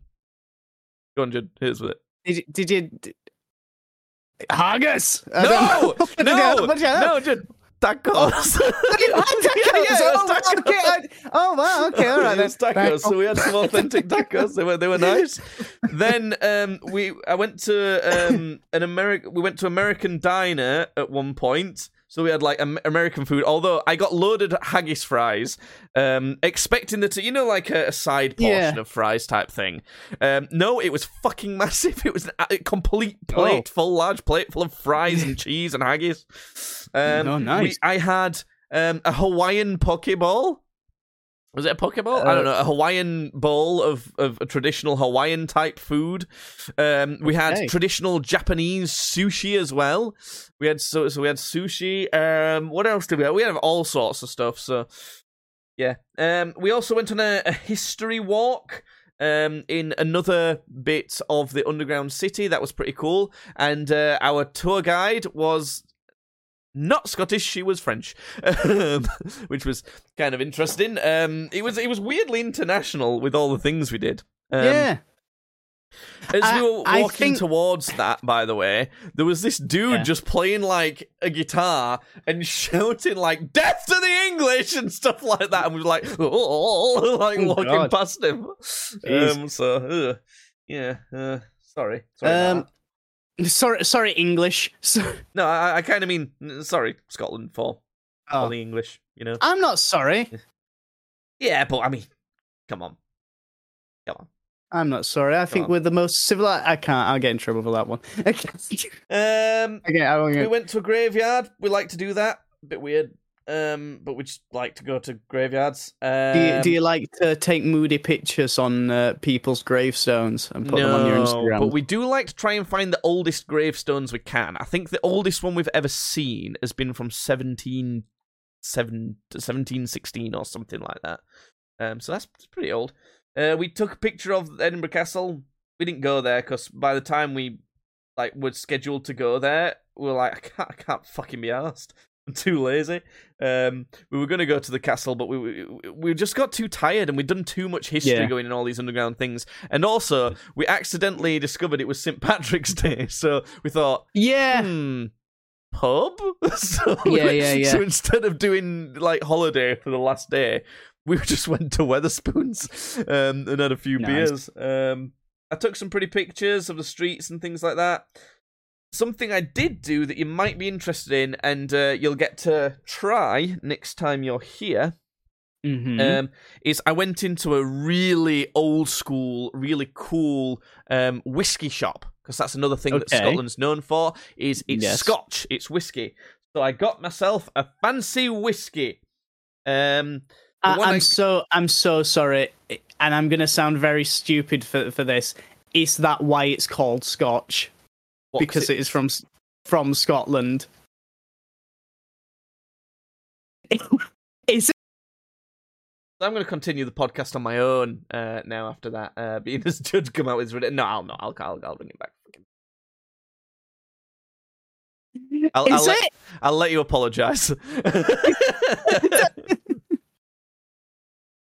Go on, Judd, here's with it. Did you? Did you did... Haggis. No! no! What did you have? No, Judd. Tacos. You tacos. Yeah, oh, tacos. okay. I- oh, wow. Okay. All right. it then. tacos, so we had some authentic tacos. They were they were nice. then um, we I went to um, an American. We went to American diner at one point. So we had like American food. Although I got loaded haggis fries, um, expecting that to, you know, like a, a side portion Yeah. of fries type thing. Um, no, it was fucking massive. It was a complete Oh. plate, full large plate full of fries and cheese and haggis. Um, Oh, nice. we- I had um, a Hawaiian pokeball. Was it a pokeball? I don't Uh, know. A Hawaiian bowl of, of a traditional Hawaiian type food. Um, we had Okay. traditional Japanese sushi as well. We had so so we had sushi. Um, what else did we have? We had all sorts of stuff. So yeah. Um, we also went on a, a history walk. Um, in another bit of the underground city, that was pretty cool. And uh, our tour guide was not Scottish, she was French, um, which was kind of interesting. Um, it was it was weirdly international with all the things we did. Um, yeah. As I- we were walking think- towards that, by the way, there was this dude Yeah. just playing like a guitar and shouting like "Death to the English" and stuff like that, and we were like, oh, like Oh, walking God. past him. Um, so yeah, uh, sorry. sorry Um. Sorry, sorry, English. No, I, I kind of mean sorry, Scotland for all oh, the English, you know. I'm not sorry. Yeah, but I mean, come on, come on. I'm not sorry. I think on. we're the most civilized. I can't. I'll get in trouble for that one. okay, Um, I won't we went to a graveyard. We like to do that. A bit weird. Um, but we just like to go to graveyards. Um, Do you, do you like to take moody pictures on uh, people's gravestones and put them on your Instagram? But we do like to try and find the oldest gravestones we can. I think the oldest one we've ever seen has been from 17, 7, 1716 or something like that. Um, so that's, that's pretty old. Uh, we took a picture of Edinburgh Castle. We didn't go there because by the time we like were scheduled to go there, we were like, I can't, I can't fucking be asked. Too lazy. Um, we were going to go to the castle, but we, we we just got too tired and we'd done too much history Yeah. going in all these underground things. And also, we accidentally discovered it was St. Patrick's Day, so we thought, yeah, hmm, pub? so Yeah, yeah, yeah. So instead of doing like holiday for the last day, we just went to Wetherspoons um, and had a few Nice. beers. Um, I took some pretty pictures of the streets and things like that. Something I did do that you might be interested in, and uh, you'll get to try next time you're here hmm um, is I went into a really old school, really cool um, whiskey shop because that's another thing that Scotland's known for. Is it's Yes. Scotch, it's whiskey. So I got myself a fancy whiskey. Um, I, I'm I- so I'm so sorry, and I'm gonna sound very stupid for for this. Is that why it's called Scotch? What- because it is from from Scotland. is it? I'm going to continue the podcast on my own uh, now. After that, uh, being as Judge come out with rid- no, I'll not. I'll, I'll, I'll bring it back. I'll, is I'll let- it? I'll let you apologise.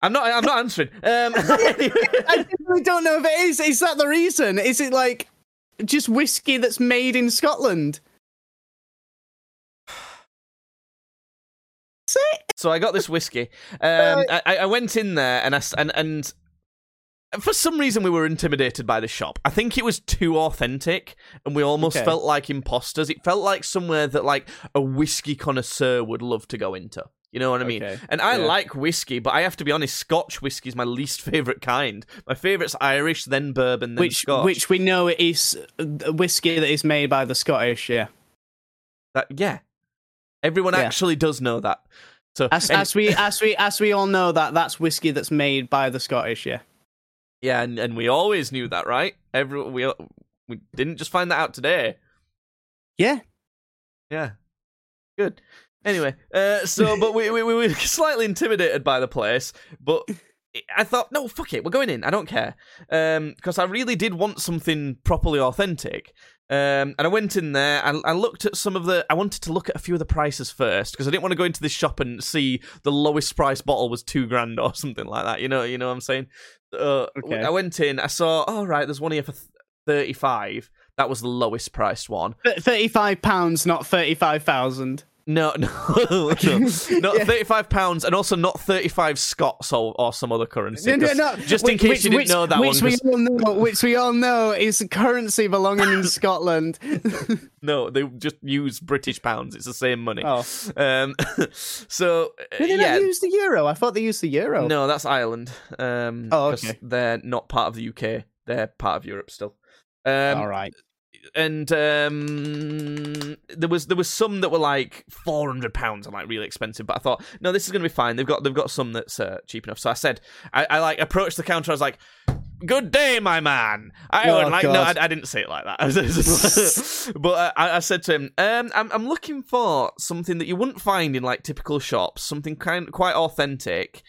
I'm not. I'm not answering. Um, I really don't know if it is. Is that the reason? Is it like just whiskey that's made in Scotland? So I got this whiskey. Um, I, I went in there and I and and for some reason we were intimidated by the shop. I think it was too authentic, and we almost Okay. felt like imposters. It felt like somewhere that like a whiskey connoisseur would love to go into. You know what I mean? Okay, And I yeah. like whiskey, but I have to be honest, Scotch whiskey is my least favorite kind. My favorite's Irish, then bourbon, then which Scotch. which we know is whiskey that is made by the Scottish. Yeah, That, yeah, everyone Yeah. actually does know that. So as, and- as we as we as we all know that that's whiskey that's made by the Scottish. Yeah. Yeah, and, and we always knew that, right? Every we we didn't just find that out today. Yeah. Yeah. Good. Anyway, uh, so but we, we we were slightly intimidated by the place, but I thought, no, fuck it, we're going in. I don't care, um, because I really did want something properly authentic. Um, and I went in there. I, I looked at some of the. I wanted to look at a few of the prices first because I didn't want to go into this shop and see the lowest price bottle was two grand or something like that. You know, you know what I'm saying. Uh, Okay. I went in. I saw. Oh right, there's one here for thirty five. That was the lowest priced one. Thirty-five pounds, not thirty-five thousand. No, no, no. not Yeah. thirty-five pounds, and also not thirty-five Scots or, or some other currency. No, no, no. Just in Which- case which- you didn't which- know that which one. we all know, which we all know is currency belonging in Scotland. No, they just use British pounds. It's the same money. oh, Um, so uh, did they yeah, not use the euro? I thought they used the euro. no, that's Ireland. Um, Oh, okay. They're not part of the UK. They're part of Europe still. Um, all right. And um, there was there was some that were like four hundred pounds and like really expensive. But I thought, no, this is gonna be fine. They've got they've got some that's uh, cheap enough. So I said, I, I like approached the counter. I was like. Good day, my man. I Oh, like no, I, I didn't say it like that. but uh, I, I said to him, um, I'm I'm looking for something that you wouldn't find in like typical shops, something kind quite authentic,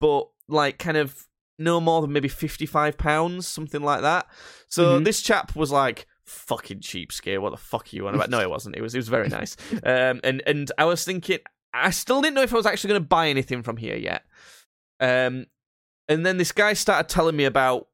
but like kind of no more than maybe fifty five pounds, something like that. So Mhm. this chap was like, "Fucking cheapskate! What the fuck are you on about?" No, it wasn't. It was it was very nice. Um, and and I was thinking, I still didn't know if I was actually going to buy anything from here yet. Um, and then this guy started telling me about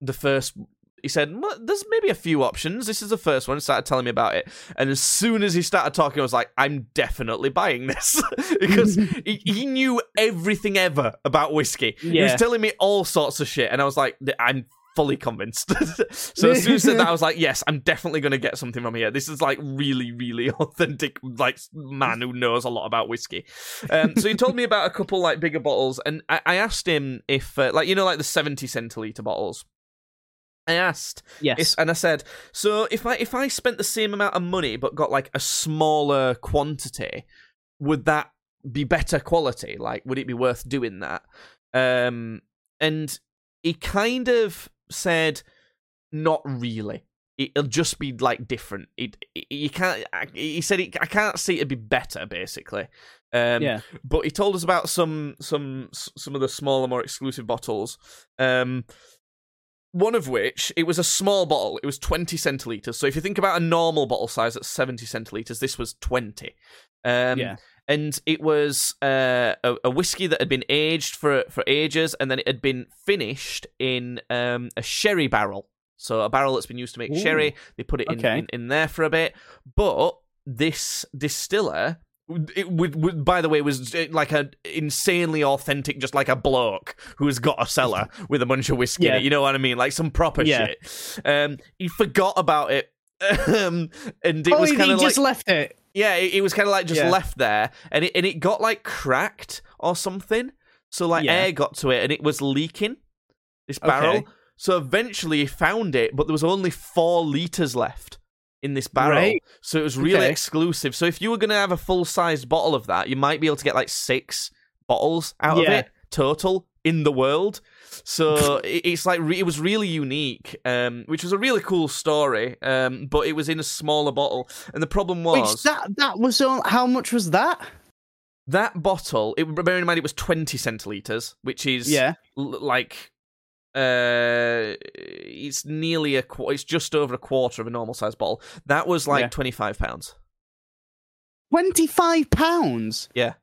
the first. He said, well, "There's maybe a few options. This is the first one." He started telling me about it, and as soon as he started talking, I was like, "I'm definitely buying this," because he, he knew everything ever about whiskey. He was telling me all sorts of shit, and I was like, "I'm fully convinced." so as soon as said that, I was like, "Yes, I'm definitely going to get something from here. This is like really, really authentic, like man who knows a lot about whiskey." Um, so he told me about a couple like bigger bottles, and I, I asked him if, uh, like, you know, like the 70 centiliter bottles. I asked, Yes. if, and I said, so if I if I spent the same amount of money but got like a smaller quantity, would that be better quality? Like, would it be worth doing that? Um, and he kind of said, not really. It'll just be like different. It, it you can't. I- He said, it, I can't see it'd be better, basically. Um, yeah. but he told us about some some some of the smaller, more exclusive bottles. Um, one of which it was a small bottle. It was twenty centiliters. So if you think about a normal bottle size at seventy centiliters, this was twenty. Um, Yeah. And it was uh, a, a whiskey that had been aged for for ages, and then it had been finished in um, a sherry barrel. So a barrel that's been used to make Ooh. sherry. They put it in, Okay. in in there for a bit, but this distiller it would, would by the way was uh, like a insanely authentic just like a bloke who's got a cellar with a bunch of whiskey in Yeah. it you know what i mean like some proper Yeah. shit um he forgot about it um and it oh, was kind of like just left it. Yeah it, it was kind of like just Yeah. left there and it and it got like cracked or something so like Yeah. air got to it and it was leaking this barrel Okay. so eventually he found it but there was only four liters left in this barrel Right. so it was really Okay. exclusive so if you were going to have a full-sized bottle of that you might be able to get like six bottles out of it total in the world so it- it's like re- it was really unique um which was a really cool story um but it was in a smaller bottle and the problem was Which that that was all, how much was that? that bottle it bear in mind it was 20 centiliters which is Yeah. l- like uh it's nearly a qu- it's just over a quarter of a normal size bottle that was like Yeah. 25 pounds Twenty five pounds. yeah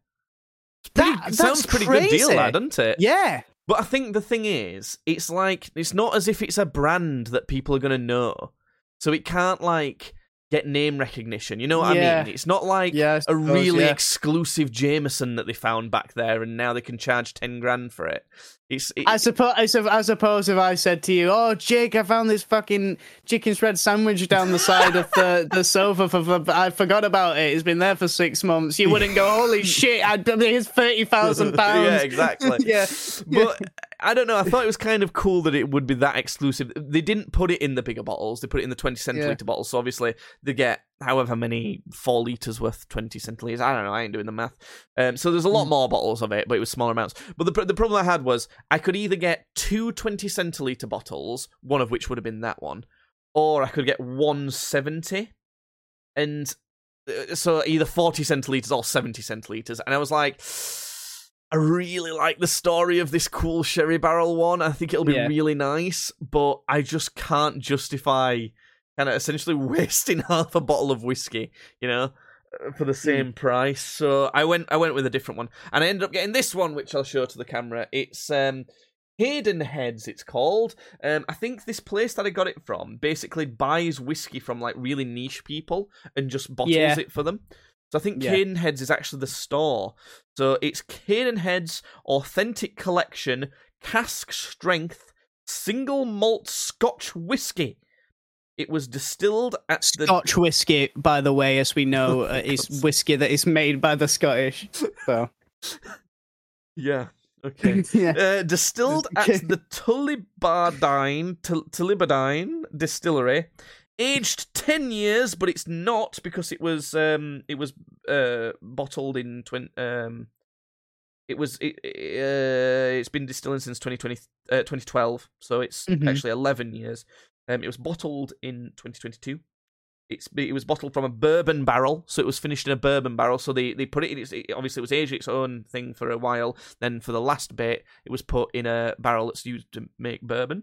That Pretty- that's sounds pretty good deal crazy. that doesn't it Yeah. But i think the thing is it's like it's not as if it's a brand that people are going to know. So it can't like get name recognition. You know what Yeah. I mean? It's not like Yeah, I a suppose, really yeah. exclusive Jameson that they found back there, and now they can charge ten grand for it. It's it, I suppose, I, sup- I suppose if I said to you, "Oh, Jake, I found this fucking chicken shred sandwich down the side of the, the sofa for, for I forgot about it. It's been there for six months." You wouldn't go, "Holy shit! I here's thirty thousand pounds." yeah, exactly. yeah, But I don't know. I thought it was kind of cool that it would be that exclusive. They didn't put it in the bigger bottles. They put it in the twenty centiliter Yeah. bottles. So obviously they get however many four liters worth twenty centiliters. I don't know. I ain't doing the math. Um, so there's a lot more bottles of it, but it was smaller amounts. But the the problem I had was I could either get two 20 centiliter bottles, one of which would have been that one, or I could get one seventy, and uh, so either 40 centiliters or 70 centiliters. And I was like, I really like the story of this cool sherry barrel one. I think it'll be Yeah. really nice, but I just can't justify kind of essentially wasting half a bottle of whiskey, you know, uh, for the same price. So I went I went with a different one. And I ended up getting this one which I'll show to the camera. It's um Hayden Heads, it's called. Um, I think this place that I got it from basically buys whiskey from like really niche people and just bottles Yeah. it for them. So I think Yeah. Cadenheads is actually the store. So it's Cadenheads Authentic Collection Cask Strength Single Malt Scotch Whiskey. It was distilled at the Scotch whiskey, by the way, as we know, Oh, uh, is whiskey that is made by the Scottish. So yeah. Okay. yeah, Uh, distilled at the Tullibardine Tull- Tullibardine distillery, aged ten years, but it's not because it was um it was uh bottled in twen- um it was it, it, uh, it's been distilling since 2020 uh, 2012 so it's Mhm. actually 11 years. Um it was bottled in 2022 it's it was bottled from a bourbon barrel so it was finished in a bourbon barrel so they they put it in its it, obviously it was aged its own thing for a while then for the last bit it was put in a barrel that's used to make bourbon.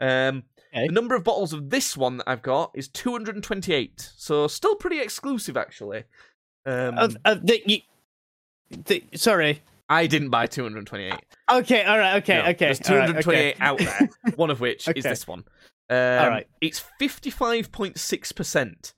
Um Okay. the number of bottles of this one that I've got is 228 so still pretty exclusive actually um uh, uh, the, you, the, sorry. I didn't buy 228 Okay, all right, okay, No, okay. There's all right, 228 okay. out there, one of which is this one. Um, right. It's 55.6%,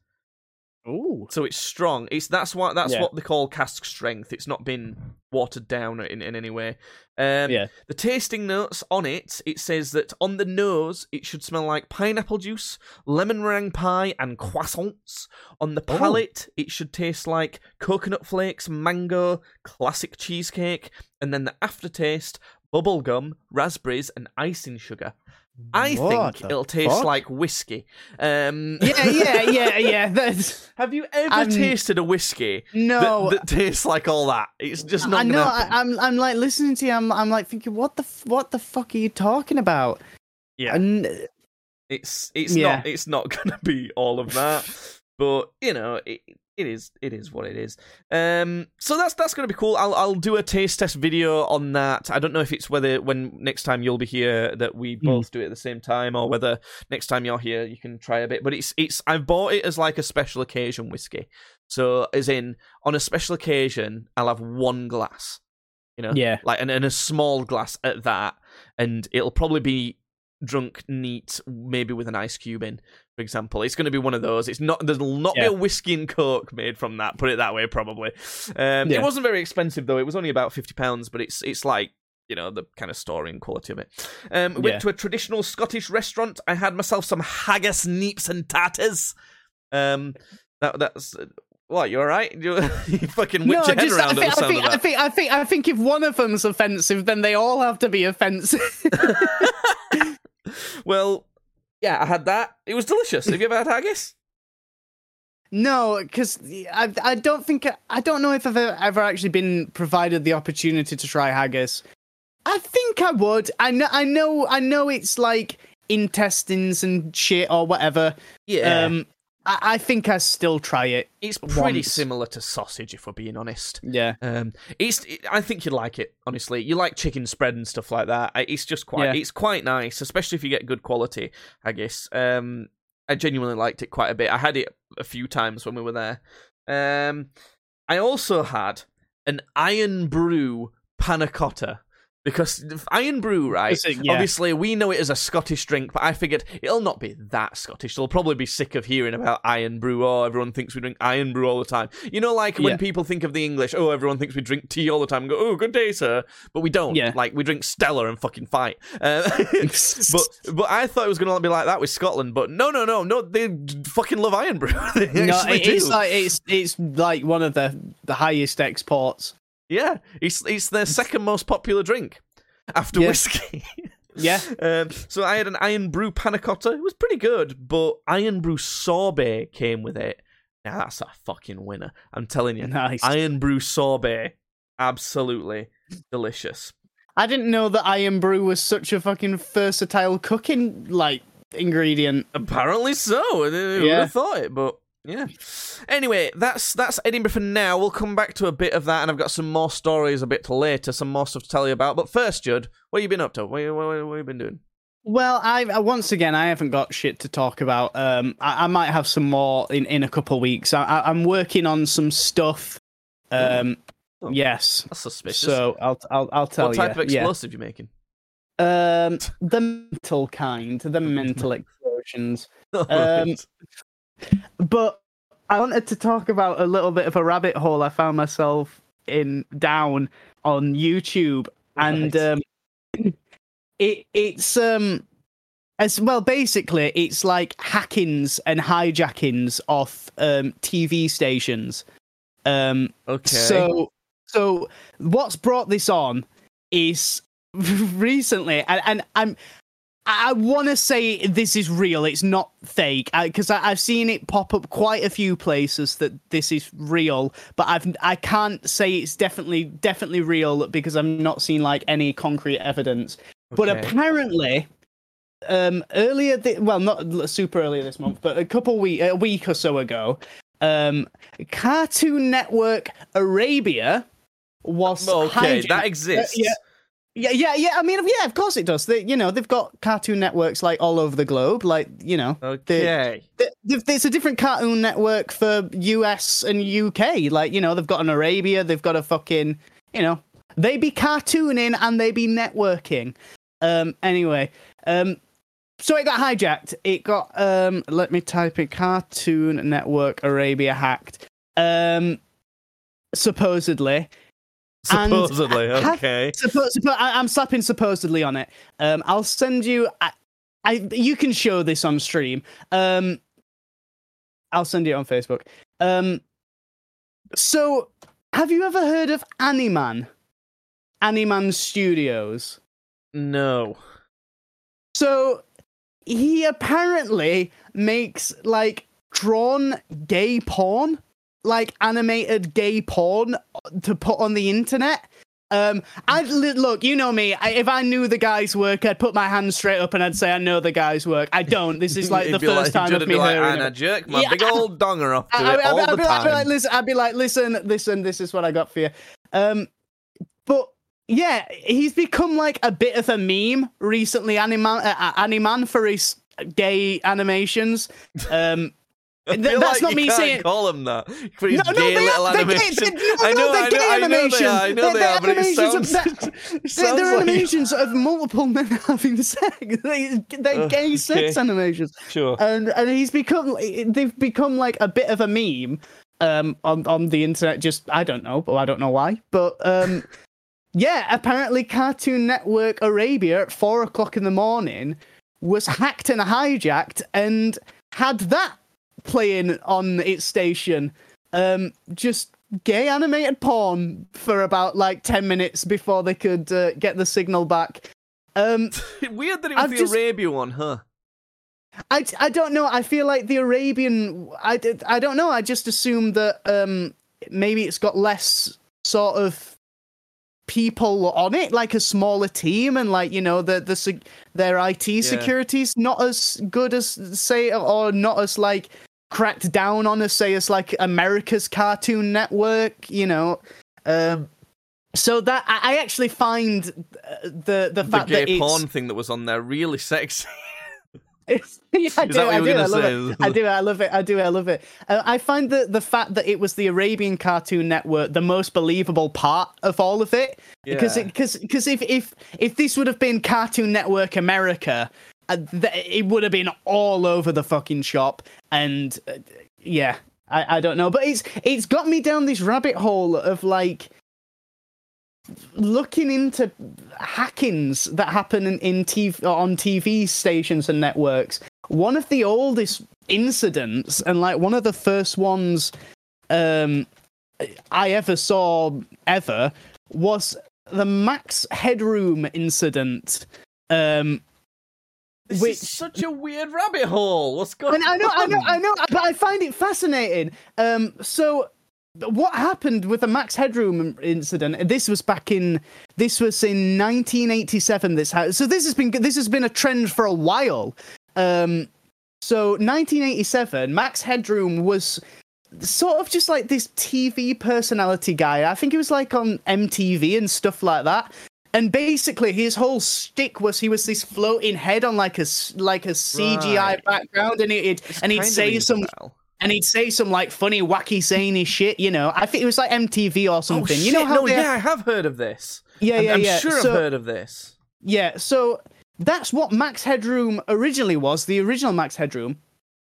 Ooh. so it's strong. It's that's what that's Yeah. what they call cask strength. It's not been watered down in, in any way. Um, Yeah. The tasting notes on it, it says that on the nose, it should smell like pineapple juice, lemon meringue pie, and croissants. On the Oh. palate, it should taste like coconut flakes, mango, classic cheesecake, and then the aftertaste, bubblegum, raspberries, and icing sugar. I What think it'll taste fuck? like whiskey. Um, Yeah, yeah, yeah, yeah. That's have you ever I'm- tasted a whiskey no. that, that tastes like all that? It's just I not know. gonna I, happen. I'm, I'm like listening to you. I'm, I'm like thinking, what the, what the fuck are you talking about? Yeah. And It's it's Yeah. not it's not gonna be all of that, but you know it it is it is what it is. Um, so that's that's gonna be cool. I'll I'll do a taste test video on that. I don't know if it's whether when next time you'll be here that we Hmm. both do it at the same time, or whether next time you're here you can try a bit. But it's it's I've bought it as like a special occasion whiskey. So as in on a special occasion I'll have one glass, you know, yeah, like and, and a small glass at that, and it'll probably be drunk neat, maybe with an ice cube in, for example. It's going to be one of those. It's not. There'll not be a whiskey and coke made from that. Put it that way, probably. Um, It wasn't very expensive though. It was only about fifty pounds, but it's it's like. You know the kind of story and quality of it. Um, went Yeah. to a traditional Scottish restaurant. I had myself some haggis, neeps, and tatters. Um, that that's what you all right? You, you fucking whip your head just, I around at think, I, think, I think, I think, I think if one of them's offensive, then they all have to be offensive. well, yeah, I had that. It was delicious. Have you ever had haggis? no, because I, I don't think, I don't know if I've ever, actually been provided the opportunity to try haggis. I think I would. I know, I know, I know. It's like intestines and shit or whatever. Um, I, I think I still try it. it's pretty once. similar to sausage, if we're being honest. Yeah. Um, it's. It, I think you'd like it. Honestly, you like chicken spread and stuff like that. It's just quite. Yeah. It's quite nice, especially if you get good quality. I guess. Um, I genuinely liked it quite a bit. I had it a few times when we were there. Um, I also had an Irn-Bru panna cotta. Because Irn-Bru, right? It- yeah. Obviously, we know it as a Scottish drink, but I figured it'll not be that Scottish. They'll probably be sick of hearing about Irn-Bru. Oh, everyone thinks we drink Irn-Bru all the time. You know, like when people think of the English, oh, everyone thinks we drink tea all the time and go, oh, good day, sir. But we don't. Yeah. Like, we drink Stella and fucking fight. Uh, but but I thought it was going to be like that with Scotland, but no, no, no, no. They fucking love Irn-Bru. no, it- it's do. like it's it's like one of the the highest exports. Yeah, it's it's their second most popular drink after Yeah. whiskey. Yeah. um, so I had an Irn-Bru panna cotta. It was pretty good, but Irn-Bru sorbet came with it. Now that's a fucking winner. I'm telling you. Nice. Irn-Bru sorbet, absolutely delicious. I didn't know that Irn-Bru was such a fucking versatile cooking like ingredient. Apparently so. I would Yeah. have thought it, but yeah. Anyway, that's that's Edinburgh for now. We'll come back to a bit of that, and I've got some more stories a bit later, some more stuff to tell you about. But first, Judd, what have you been up to? What, what, what have you been doing? Well, I once again I haven't got shit to talk about. Um, I, I might have some more in in a couple of weeks. I, I, I'm working on some stuff. Um, Oh. yes. That's suspicious. So I'll I'll I'll tell you. what type you. of yeah. explosive you making? Um, the mental kind, the mental explosions. Um. But I wanted to talk about a little bit of a rabbit hole I found myself in down on YouTube, and Right. um, it it's um as well. Basically, it's like hackings and hijackings of um TV stations. Um, okay. so, so what's brought this on is recently, and, and I'm, I want to say this is real. It's not fake because I've seen it pop up quite a few places that this is real, but I've I can't say it's definitely definitely real because I've not seen like any concrete evidence. But apparently, um, earlier, thi- well, not super earlier this month, but a couple week, a week or so ago, um, Cartoon Network Arabia was okay, hijacked- that exists. yeah. Yeah, yeah, yeah. I mean, yeah, of course it does. They, you know, they've got cartoon networks like all over the globe. Like, you know, Okay. th- th- there's a different cartoon network for US and UK. Like, you know, they've got an Arabia, they've got a fucking, you know, they be cartooning and they be networking. Um, anyway, um, so it got hijacked. It got, um, let me type in Cartoon Network Arabia hacked. Um, supposedly. Supposedly. okay. Suppo- suppo- I- I'm slapping supposedly on it. Um, I'll send you. I, I you can show this on stream. Um, I'll send you on Facebook. Um, so have you ever heard of Animan? Animan Studios. No. So he apparently makes like drawn gay porn, like animated gay porn to put on the internet. Um, I look, you know me. I, if I knew the guy's work, I'd put my hand straight up and I'd say I know the guy's work. I don't. This is like the first like, time of me like, hearing and. I jerk my Yeah, big old donger off to I, it I, all I'd, the be like, I'd be like, listen, I'd be like, listen, listen, this is what I got for you. Um, but yeah, he's become like a bit of a meme recently. Animan, uh, uh, Animan for his gay animations. Um, th- that's like not you me can't saying- call them that for his No, no, gay they little are- gay- they- I no, know, they're I know, gay I know they animations. are. I know They're- they they're but it animations sounds. of it They're, sounds they're like- animations of multiple men having sex. They, they're Uh, gay sex animations. Sure. and and he's become they've become like a bit of a meme um on on the internet just i don't know but i don't know why but um yeah apparently cartoon network arabia at four o'clock in the morning was hacked and hijacked and had that playing on its station um just gay animated porn for about like 10 minutes before they could uh, get the signal back um Weird that it was I've the just- Arabia one, huh? I, I don't know. I feel like the Arabian. I, I don't know. I just assumed that um maybe it's got less sort of people on it, like a smaller team, and like you know the the their IT security's not as good as say or not as like cracked down on as say as like America's Cartoon Network. You know. Um, so that I actually find uh, the the The fact gay that it's porn thing that was on there really sexy. yeah, I do. I do. I love it. I do. I love it. I do. I love it. Uh, I find that the fact that it was the Arabian Cartoon Network the most believable part of all of it because Yeah. because because if if if this would have been Cartoon Network America, it would have been all over the fucking shop. And uh, yeah, I, I don't know, but it's it's got me down this rabbit hole of like looking into hackings that happen in, in TV on TV stations and networks. One of the oldest incidents and like one of the first ones um I ever saw ever was the Max Headroom incident. Um This which is such a weird rabbit hole. What's going and I know, I know. I know, but I find it fascinating. Um, so what happened with the Max Headroom incident? This was back in this was in 1987. This ha- so this has been this has been a trend for a while. Um, so 1987, Max Headroom was sort of just like this TV personality guy. I think he was like on MTV and stuff like that. And basically, his whole stick was he was this floating head on like a like a CGI Right. background, and it and he'd say some and he'd say some like funny, wacky, zany shit. You know, I think it was like MTV or Oh, something. shit. you know how no, yeah, I have heard of this. yeah, I'm- yeah, I'm yeah. sure so, I've heard of this. yeah, so that's what Max Headroom originally was, the original Max Headroom.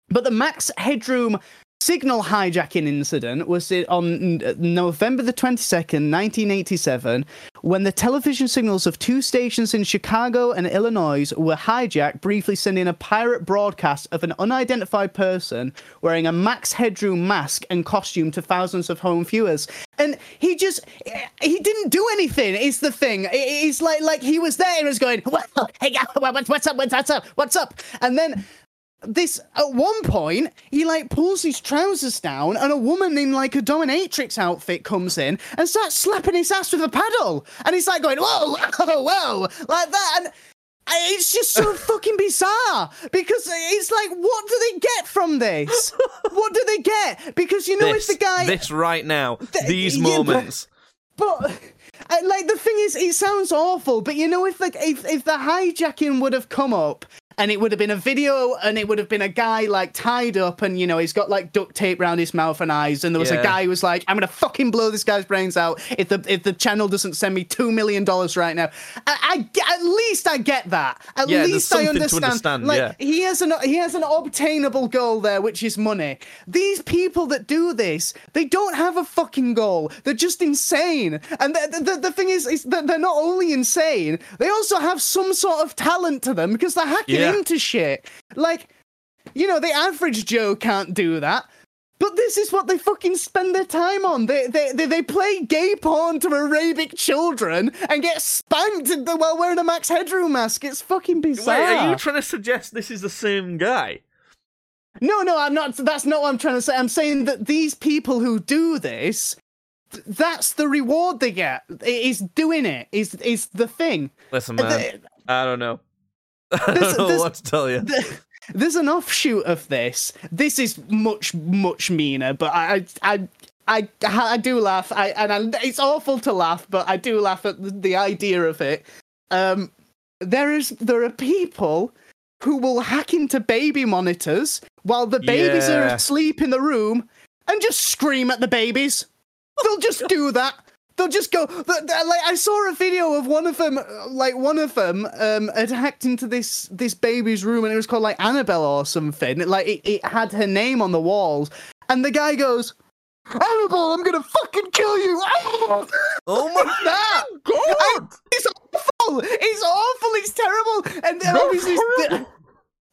But the Max Headroom signal hijacking incident was on uh, November the 22nd, 1987, when the television signals of two stations in Chicago and Illinois were hijacked, briefly sending a pirate broadcast of an unidentified person wearing a Max Headroom mask and costume to thousands of home viewers. And he just he didn't do anything. Is the thing? It- It's like like he was there and was going, "Well, hey, what's what's up? What's up? What's up?" And then this at one point he like pulls his trousers down and a woman in like a dominatrix outfit comes in and starts slapping his ass with a paddle and he's like going whoa whoa whoa like that and it's just so fucking bizarre because it's like what do they get from this what do they get because you know This, if the guy this right now, Th- these yeah, but- moments. but uh, like the thing is, it sounds awful. But you know, if like if if the hijacking would have come up and it would have been a video and it would have been a guy like tied up and you know he's got like duct tape around his mouth and eyes and there was Yeah. a guy who was like, "I'm gonna fucking blow this guy's brains out if the if the channel doesn't send me two million dollars right now." I, I at least I get that. At Yeah, least I understand. understand, like yeah. he has an he has an obtainable goal there, which is money. These people that do this, they don't have a fucking goal. They're just insane. And the the, the thing is, is that they're not only insane, they also have some sort of talent to them because they're hacking Yeah. into shit. Like, you know, the average Joe can't do that. But this is what they fucking spend their time on. They they they, they play gay porn to Arabic children and get spanked while wearing a Max Headroom mask. It's fucking bizarre. Wait, are you trying to suggest this is the same guy? No, no, I'm not. That's not what I'm trying to say. I'm saying that these people who do this, th- that's the reward they get. It is doing it. Is is the thing. Listen, Uh, man, the- I don't know. I This- don't know this- what to tell you. the- there's an offshoot of this. This is much much meaner, but I I I I, do laugh. I and I, it's awful to laugh, but I do laugh at the, the idea of it. Um, there is there are people who will hack into baby monitors while the babies are asleep in the room and just scream at the babies. They'll just do that. They'll just go. Like I saw a video of one of them. uh, Like one of them um, had hacked into this this baby's room, and it was called like Annabelle or something. Like it, it had her name on the walls, and the guy goes, "Annabelle, I'm gonna fucking kill you!" Oh my that. god! It's awful. It's awful. It's terrible. And then obviously,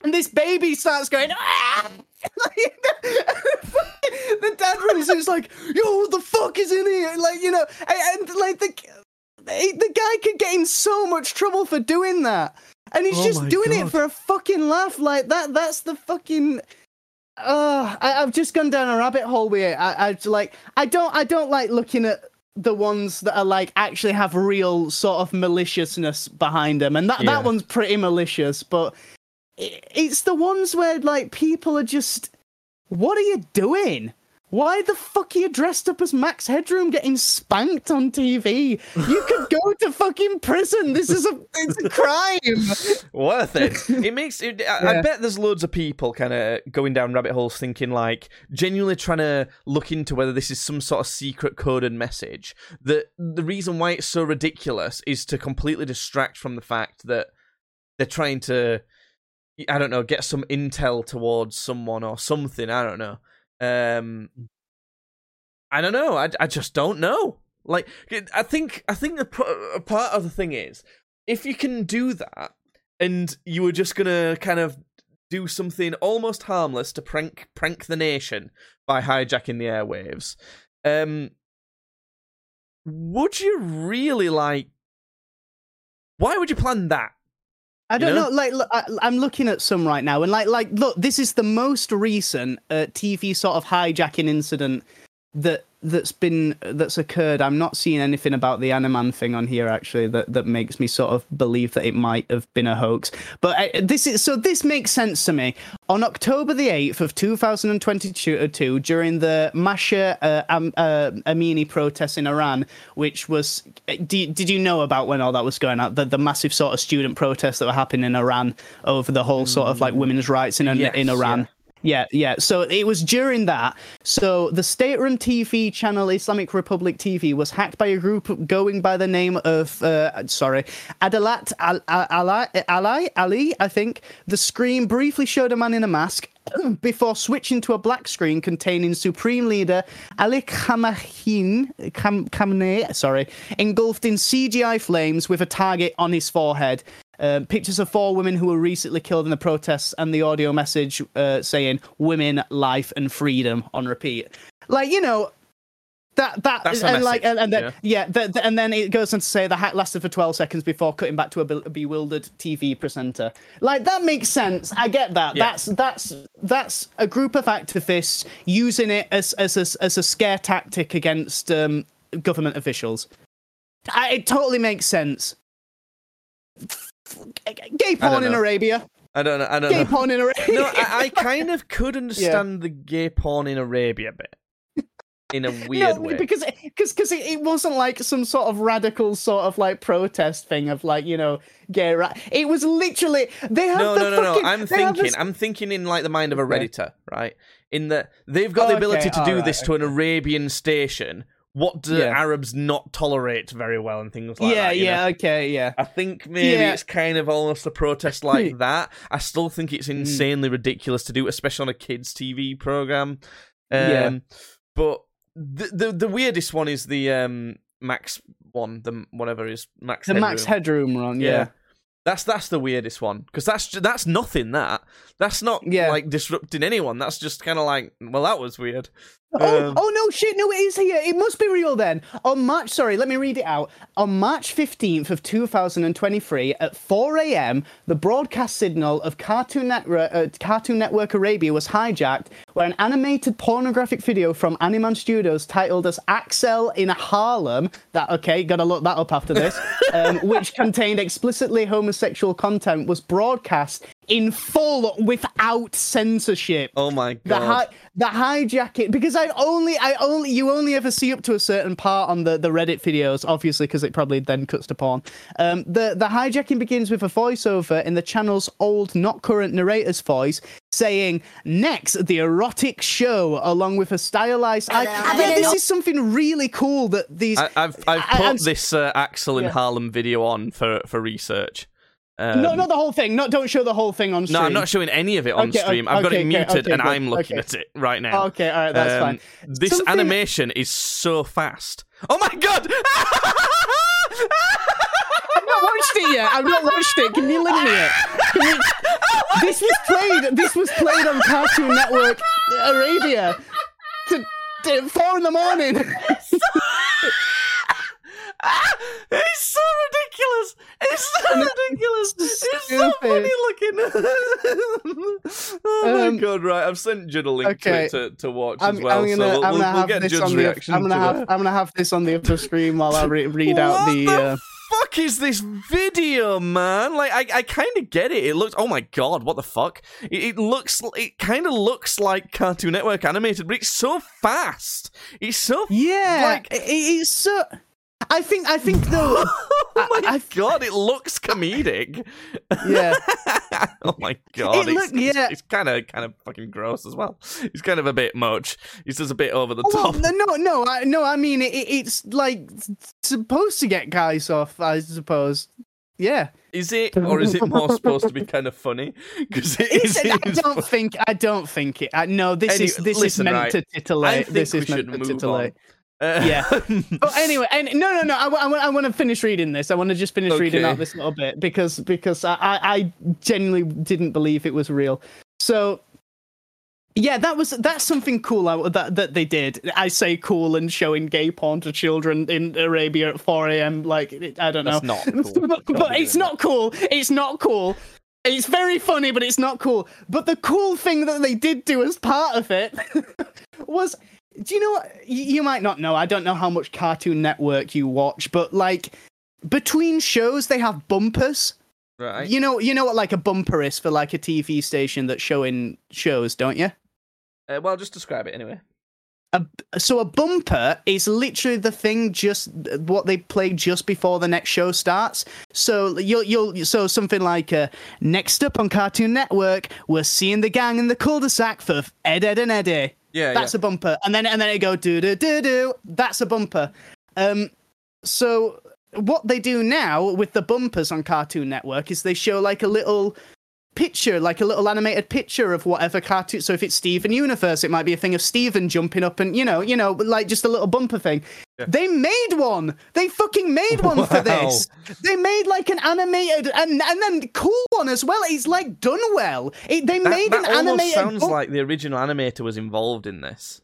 and this baby starts going. "Ah!" the dad runs and is like, "Yo, what the fuck is in here?" Like you know, and, and like the the guy could get in so much trouble for doing that, and he's Oh just my doing it for a fucking laugh. Like that. That's the fucking. Uh, I, I've just gone down a rabbit hole with it. I, I like. I don't. I don't like looking at the ones that are like actually have real sort of maliciousness behind them, and that Yeah. that one's pretty malicious. But i- it's the ones where like people are just, what are you doing? Why the fuck are you dressed up as Max Headroom getting spanked on TV? You could go to fucking prison. This is a it's a crime. Worth it. It makes it. I, I bet there's loads of people kind of going down rabbit holes, thinking like genuinely trying to look into whether this is some sort of secret coded message. That the reason why it's so ridiculous is to completely distract from the fact that they're trying to, I don't know, get some intel towards someone or something. I don't know. Um, I don't know. I, I just don't know. Like, I think I think a part of the thing is if you can do that, and you were just gonna kind of do something almost harmless to prank prank the nation by hijacking the airwaves, um, would you really like? Why would you plan that? I don't You know? know. Like, look, I, I'm looking at some right now, and like, like, look, this is the most recent uh, TV sort of hijacking incident that that's been that's occurred. I'm not seeing anything about the Animan thing on here actually that that makes me sort of believe that it might have been a hoax. But uh, this is so this makes sense to me. On October the 8th of 2022, during the Masha uh, uh, Amini protests in Iran, which was did, did you know about when all that was going on? The the massive sort of student protests that were happening in Iran over the whole sort of like women's rights in Yes, in Iran. yeah. Yeah, yeah. So it was during that. So the state-run TV channel Islamic Republic TV was hacked by a group going by the name of, uh, sorry, Adalat Al- Al- Ali, Ali, I think. The screen briefly showed a man in a mask before switching to a black screen containing Supreme Leader Ali Khamenei, Kham- Khamenei, sorry, engulfed in CGI flames with a target on his forehead. Uh, pictures of four women who were recently killed in the protests and the audio message uh, saying "women, life, and freedom" on repeat. Like you know, that that That's and like and, and then yeah, the, the- and then it goes on to say the hack lasted for twelve seconds before cutting back to a, be- a bewildered TV presenter. Like that makes sense. I get that. Yeah. That's that's that's a group of activists using it as as a, as a scare tactic against um, government officials. I, it totally makes sense. Gay porn in. Arabia. I don't know. I don't Gay know. porn in Arabia. No, I, I kind of could understand the gay porn in Arabia bit. In a weird no, way. because because because it, it wasn't like some sort of radical sort of like protest thing of like you know gay ra- It was literally they have no, the no, no, no. fucking- I'm thinking. this- I'm thinking in like the mind of a Okay. redditor, right? In that they've got the Okay, ability to do alright, this to an Arabian station. What do Yeah. Arabs not tolerate very well and things like yeah, that? Yeah, yeah, okay, yeah. I think maybe Yeah. it's kind of almost a protest like that. I still think it's Mm. insanely ridiculous to do, especially on a kids' TV program. Um, Yeah. But the, the the weirdest one is the um, Max one, the whatever is Max. The Max Headroom. Headroom run, Yeah. That's that's the weirdest one because that's that's nothing. That that's not Yeah. like disrupting anyone. That's just kind of like well, that was weird. Oh, Um, oh no, shit, no, it is here. It must be real then. On March, sorry, let me read it out. On March 15th of 2023 at 4 a.m., the broadcast signal of Cartoon Network, uh, Cartoon Network Arabia was hijacked, where an animated pornographic video from Animan Studios titled as Axel in Harlem, that, okay, gotta look that up after this, um, which contained explicitly homosexual content was broadcast in full without censorship Oh my the god! hi- the hijacking because I only I only you only ever see up to a certain part on the the Reddit videos, obviously because it probably then cuts to porn. Um, the the hijacking begins with a voiceover in the channel's old, not current narrator's voice, saying "Next, the erotic show," along with a stylized. I, yeah, this is something really cool that these. I, I've I've I- put I'm- this uh, Axel in Yeah. Harlem video on for for research. Um, no, not the whole thing. Not don't show the whole thing on stream. No, I'm not showing any of it on Okay, stream. okay, I've got it okay, muted okay, and I'm looking okay. at it right now. Okay, all right, that's Um, fine. This Something- animation is so fast. Oh my god! I've not watched it yet. I've not watched it. Can you link me it? We... This was played. This was played on Cartoon Network Arabia. To, to four in the morning. it's so ridiculous. It's so ridiculous. It's so funny looking. oh my Um, god! Right, I've sent Judd a link okay. to it to, to watch I'm, as well. I'm gonna, so we'll, I'm gonna we'll have get this Judd's on the. reaction I'm gonna to have. it. I'm gonna have this on the upper screen while I re- read out What the. the uh, fuck is this video, man? Like, I, I kind of get it. It looks. Oh my god, what the fuck? It, it looks. It kind of looks like Cartoon Network animated, but it's so fast. It's so. Yeah, Like- it, it's so. I think. I think though. oh my I- I- god, it looks comedic. yeah. oh my god, It it's, look- yeah. it's, kind of kind of fucking gross as well. It's kind of a bit much. It's just a bit over the well, top. no, no, no, I, no. I mean, it, it- it's like supposed to get guys off. I suppose. Yeah. Is it, or is it more supposed to be kind of funny? Because It's- I don't think. I don't think it. I, no, this Any- is this listen, is meant right, to titillate. This is meant to titillate. on. Uh, Yeah. But anyway, and no, no, no. I, I, want- I want to finish reading this. I want to just finish reading Okay. out this little bit because because I, I, I genuinely didn't believe it was real. So yeah, that was that's something cool out that that they did. I say cool and showing gay porn to children in Arabia at 4 a.m. Like I don't know, That's not cool. but, but it's not cool. It's not cool. It's very funny, but it's not cool. But the cool thing that they did do as part of it was do you know what? You might not know. I don't know how much Cartoon Network you watch, but like between shows, they have bumpers. right. You know, you know what like a bumper is for like a TV station that's showing shows, don't you? Uh, well, just describe it anyway. A, so a bumper is literally the thing just what they play just before the next show starts. So you'll you'll so something like uh, next up on Cartoon Network, we're seeing the gang in the cul-de-sac for Ed Edd n Eddy. Yeah, That's a bumper, and then and then it go do do do do. That's a bumper. Um, so what they do now with the bumpers on Cartoon Network is they show like a little picture, like a little animated picture of whatever cartoon. So if it's Steven Universe, it might be a thing of Steven jumping up and you know, you know, like just a little bumper thing. Yeah. They made one. They fucking made one for this. They made like an animated and and then cool one as well. It's like done well. It, they That, made that an animated. sounds like the original animator was involved in this.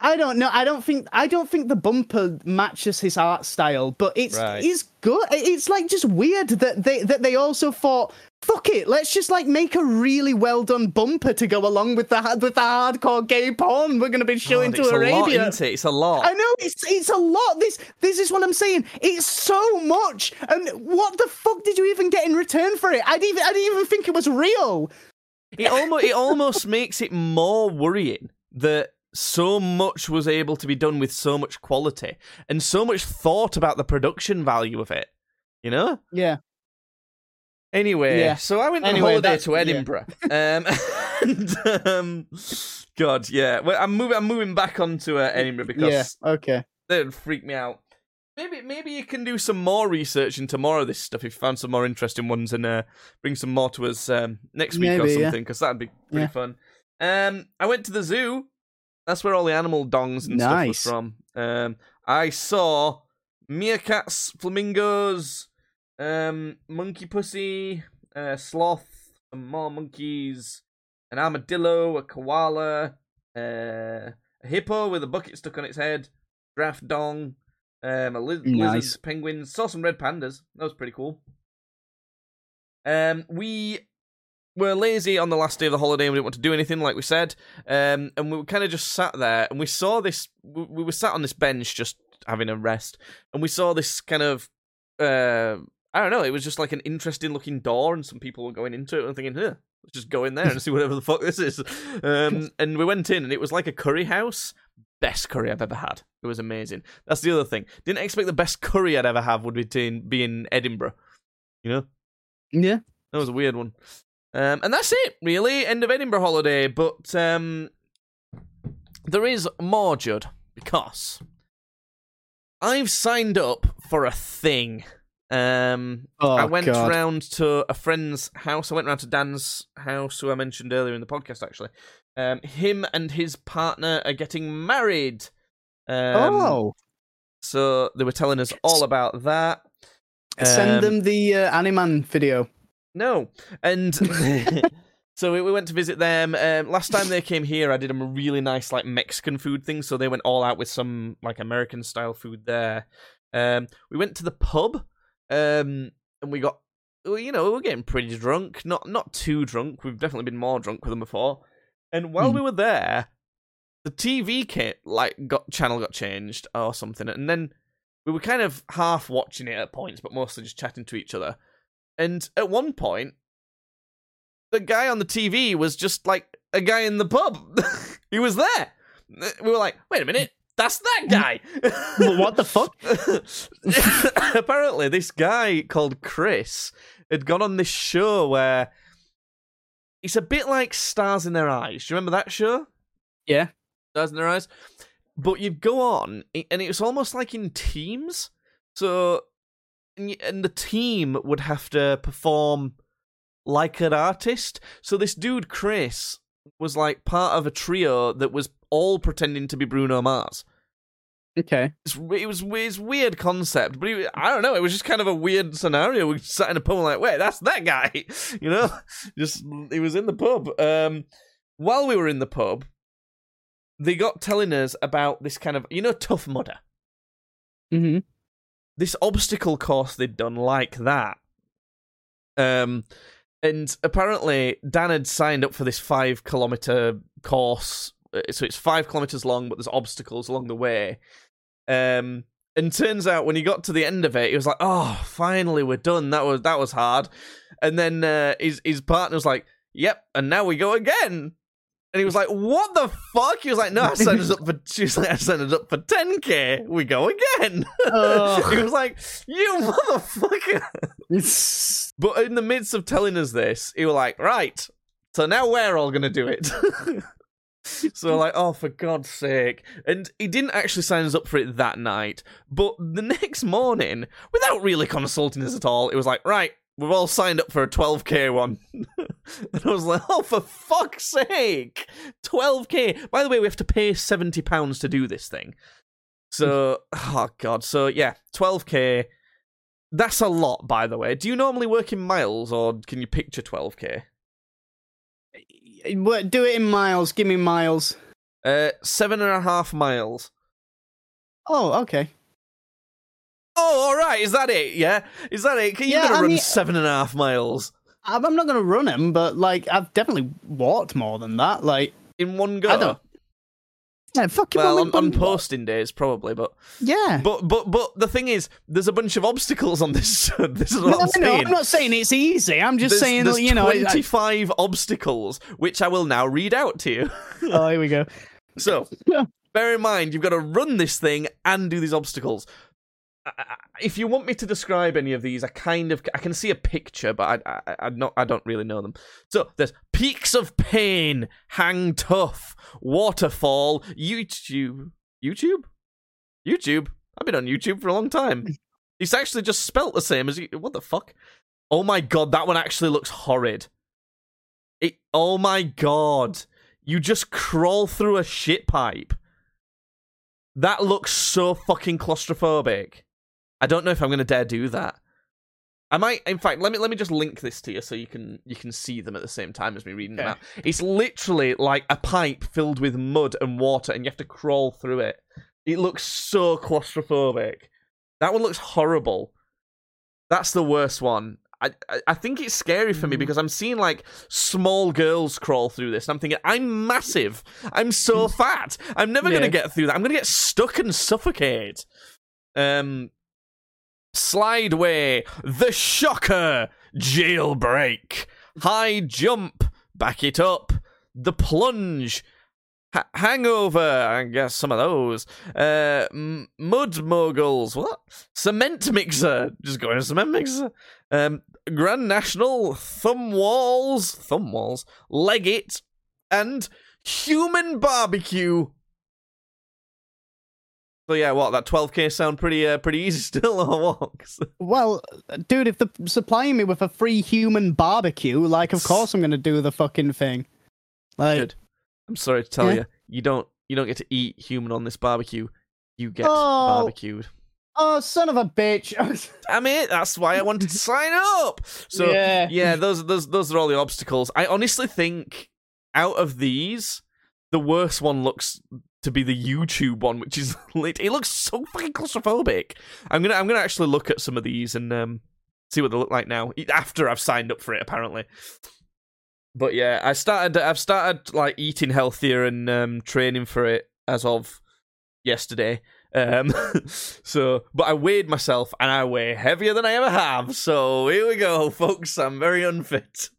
I don't know. I don't think I don't think the bumper matches his art style, but it's Right. it's good. It's like just weird that they that they also thought, fuck it, let's just like make a really well done bumper to go along with the with the hardcore gay porn we're gonna be showing God, to Arabia. lot, it? It's a lot. I know it's it's a lot. This this is what I'm saying. It's so much. And what the fuck did you even get in return for it? I didn't even I didn't even think it was real. It almost it almost makes it more worrying that so much was able to be done with so much quality and so much thought about the production value of it. You know. Yeah. Anyway, Yeah. so I went on Anyway, holiday that- to yeah. Edinburgh. Um, and, um, God, yeah. Well, I'm moving. I'm moving back onto uh, Edinburgh because Yeah. Okay. that'd freak me out. Maybe, maybe you can do some more research into more of this stuff if you found some more interesting ones and uh, bring some more to us um, next week or Maybe, yeah. something because that'd be pretty Yeah. fun. Um, I went to the zoo. That's where all the animal dongs and Nice. stuff was from. Um, I saw meerkats, flamingos, um, monkey pussy, uh, sloth, some more monkeys, an armadillo, a koala, uh, a hippo with a bucket stuck on its head, draft dong, um, a liz- Nice. penguins. Saw some red pandas. That was pretty cool. Um, we were lazy on the last day of the holiday and we didn't want to do anything, like we said. Um, and we kind of just sat there and we saw this. We we were sat on this bench just having a rest, and we saw this kind of. Uh, I don't know. It was just like an interesting looking door, and some people were going into it and thinking, "Huh, let's just go in there and see whatever the fuck this is." Um, and we went in, and it was like a curry house. Best curry I've ever had. It was amazing. That's the other thing. Didn't expect the best curry I'd ever have would be in, be in Edinburgh. You know, Yeah. that was a weird one. Um, and that's it, really. End of Edinburgh holiday. But um, there is more, Judd, because I've signed up for a thing. Um, Oh, I went God. round to a friend's house. I went round to Dan's house, who I mentioned earlier in the podcast, actually. Um, him and his partner are getting married. Um, oh. So they were telling us all about that. Send Um, them the uh, Animan video. No. And so we, we went to visit them. Um, last time they came here, I did them a really nice like Mexican food thing. So they went all out with some like American style food there. Um, we went to the pub, um, and we got, well, you know, we were getting pretty drunk. Not not too drunk. We've definitely been more drunk with them before. And while Hmm. we were there, the TV kit like got channel got changed or something, and then we were kind of half watching it at points, but mostly just chatting to each other. And at one point, the guy on the TV was just like a guy in the pub. he was there. We were like, wait a minute, that's that guy. what the fuck? Apparently, this guy called Chris had gone on this show where it's a bit like Stars in Their Eyes. Do you remember that show? Yeah. Stars in Their Eyes. But you'd go on, and it was almost like in teams. So, and the team would have to perform like an artist. So this dude Chris was like part of a trio that was all pretending to be Bruno Mars. Okay. It's, it was it's weird concept, but it, I don't know. It was just kind of a weird scenario. We sat in a pub like, wait, that's that guy. You know, just he was in the pub. Um, while we were in the pub, they got telling us about this kind of you know Tough Mudder. Mm-hmm. This obstacle course they'd done like that. Um, and apparently Dan had signed up for this five kilometer course. Uh, so it's five kilometers long, but there's obstacles along the way. Um, and turns out when he got to the end of it, he was like, "Oh, finally we're done. That was that was hard." And then uh, his his partner was like, "Yep, and now we go again." And he was like, "What the fuck?" He was like, "No, I signed us up for." She was like, "I signed us up for 10k. We go again." he was like, "You motherfucker!" but in the midst of telling us this, he was like, "Right, so now we're all gonna do it." so like, oh, for God's sake! And he didn't actually sign us up for it that night, but the next morning, without really consulting us at all, it was like, "Right, we've all signed up for a 12k one. and I was like, oh, for fuck's sake! 12k! By the way, we have to pay £70 to do this thing. So, oh god. So, yeah, 12k. That's a lot, by the way. Do you normally work in miles, or can you picture 12k? Do it in miles. Give me miles. Uh, seven and a half miles. Oh, okay. Oh, all right. Is that it? Yeah. Is that it? Can you Yeah, gonna I run mean- seven and a half miles I'm not going to run them, but like I've definitely walked more than that. Like, in one go? I don't- yeah, fucking Well, on, on posting days, probably, but Yeah. but but but the thing is, there's a bunch of obstacles on this. this is what No, I'm no, saying. I'm not saying it's easy. I'm just there's, saying, there's you know. I- I- 25 obstacles, which I will now read out to you. oh, here we go. So, Yeah. bear in mind, you've got to run this thing and do these obstacles. If you want me to describe any of these, I kind of I can see a picture, but I I, I not I don't really know them. So there's peaks of pain, hang tough, waterfall, YouTube, YouTube, YouTube. I've been on YouTube for a long time. It's actually just spelt the same as you. What the fuck? Oh my god, that one actually looks horrid. It. Oh my god, you just crawl through a shit pipe. That looks so fucking claustrophobic. I don't know if I'm gonna dare do that. I might, in fact, let me let me just link this to you so you can you can see them at the same time as me reading them out. It's literally like a pipe filled with mud and water, and you have to crawl through it. It looks so claustrophobic. That one looks horrible. That's the worst one. I, I I think it's scary for me Mm. because I'm seeing like small girls crawl through this, and I'm thinking I'm massive. I'm so fat. I'm never gonna get through that. I'm gonna get stuck and suffocate. Um, slideway, the shocker, jailbreak, high jump, back it up, the plunge. Ha- hangover, I guess some of those. Uh, m- mud moguls, what? Cement mixer, just going to cement mixer. Um, Grand National, thumb walls, thumb walls, leg it, and human barbecue. So yeah, what that 12k sound pretty uh, pretty easy still or what? Well, dude, if they're supplying me with a free human barbecue, like, of course I'm going to do the fucking thing. Like, Good. I'm sorry to tell Yeah. you, you don't you don't get to eat human on this barbecue. You get Oh. barbecued. oh, son of a bitch. Damn it! That's why I wanted to sign up. So Yeah. yeah, those those those are all the obstacles. I honestly think out of these, the worst one looks to be the YouTube one, which is lit. It looks so fucking claustrophobic. I'm gonna I'm gonna actually look at some of these and um see what they look like now after I've signed up for it. Apparently. But yeah, I started. I've started like eating healthier and um, training for it as of yesterday. Um, so, but I weighed myself, and I weigh heavier than I ever have. So here we go, folks. I'm very unfit.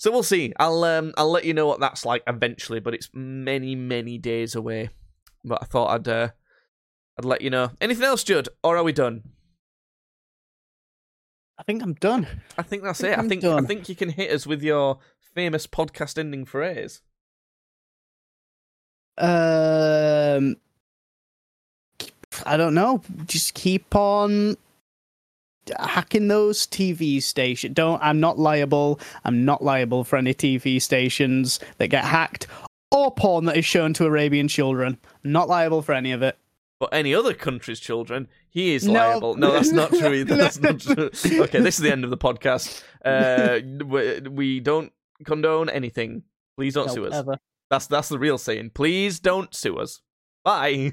So we'll see. I'll um, I'll let you know what that's like eventually, but it's many many days away. But I thought I'd uh, I'd let you know. Anything else, Judd, or are we done? I think I'm done. I think that's I think it. I I'm think I think you can hit us with your famous podcast ending phrase. Um, I don't know. Just keep on hacking those TV stations. Don't. I'm not liable. I'm not liable for any TV stations that get hacked or porn that is shown to Arabian children. not liable for any of it. But any other country's children, he is No. liable. No, that's not true either. That's not true. Okay, this is the end of the podcast. Uh, we, don't condone anything. Please don't Nope, sue us. ever. That's that's the real saying. Please don't sue us. Bye.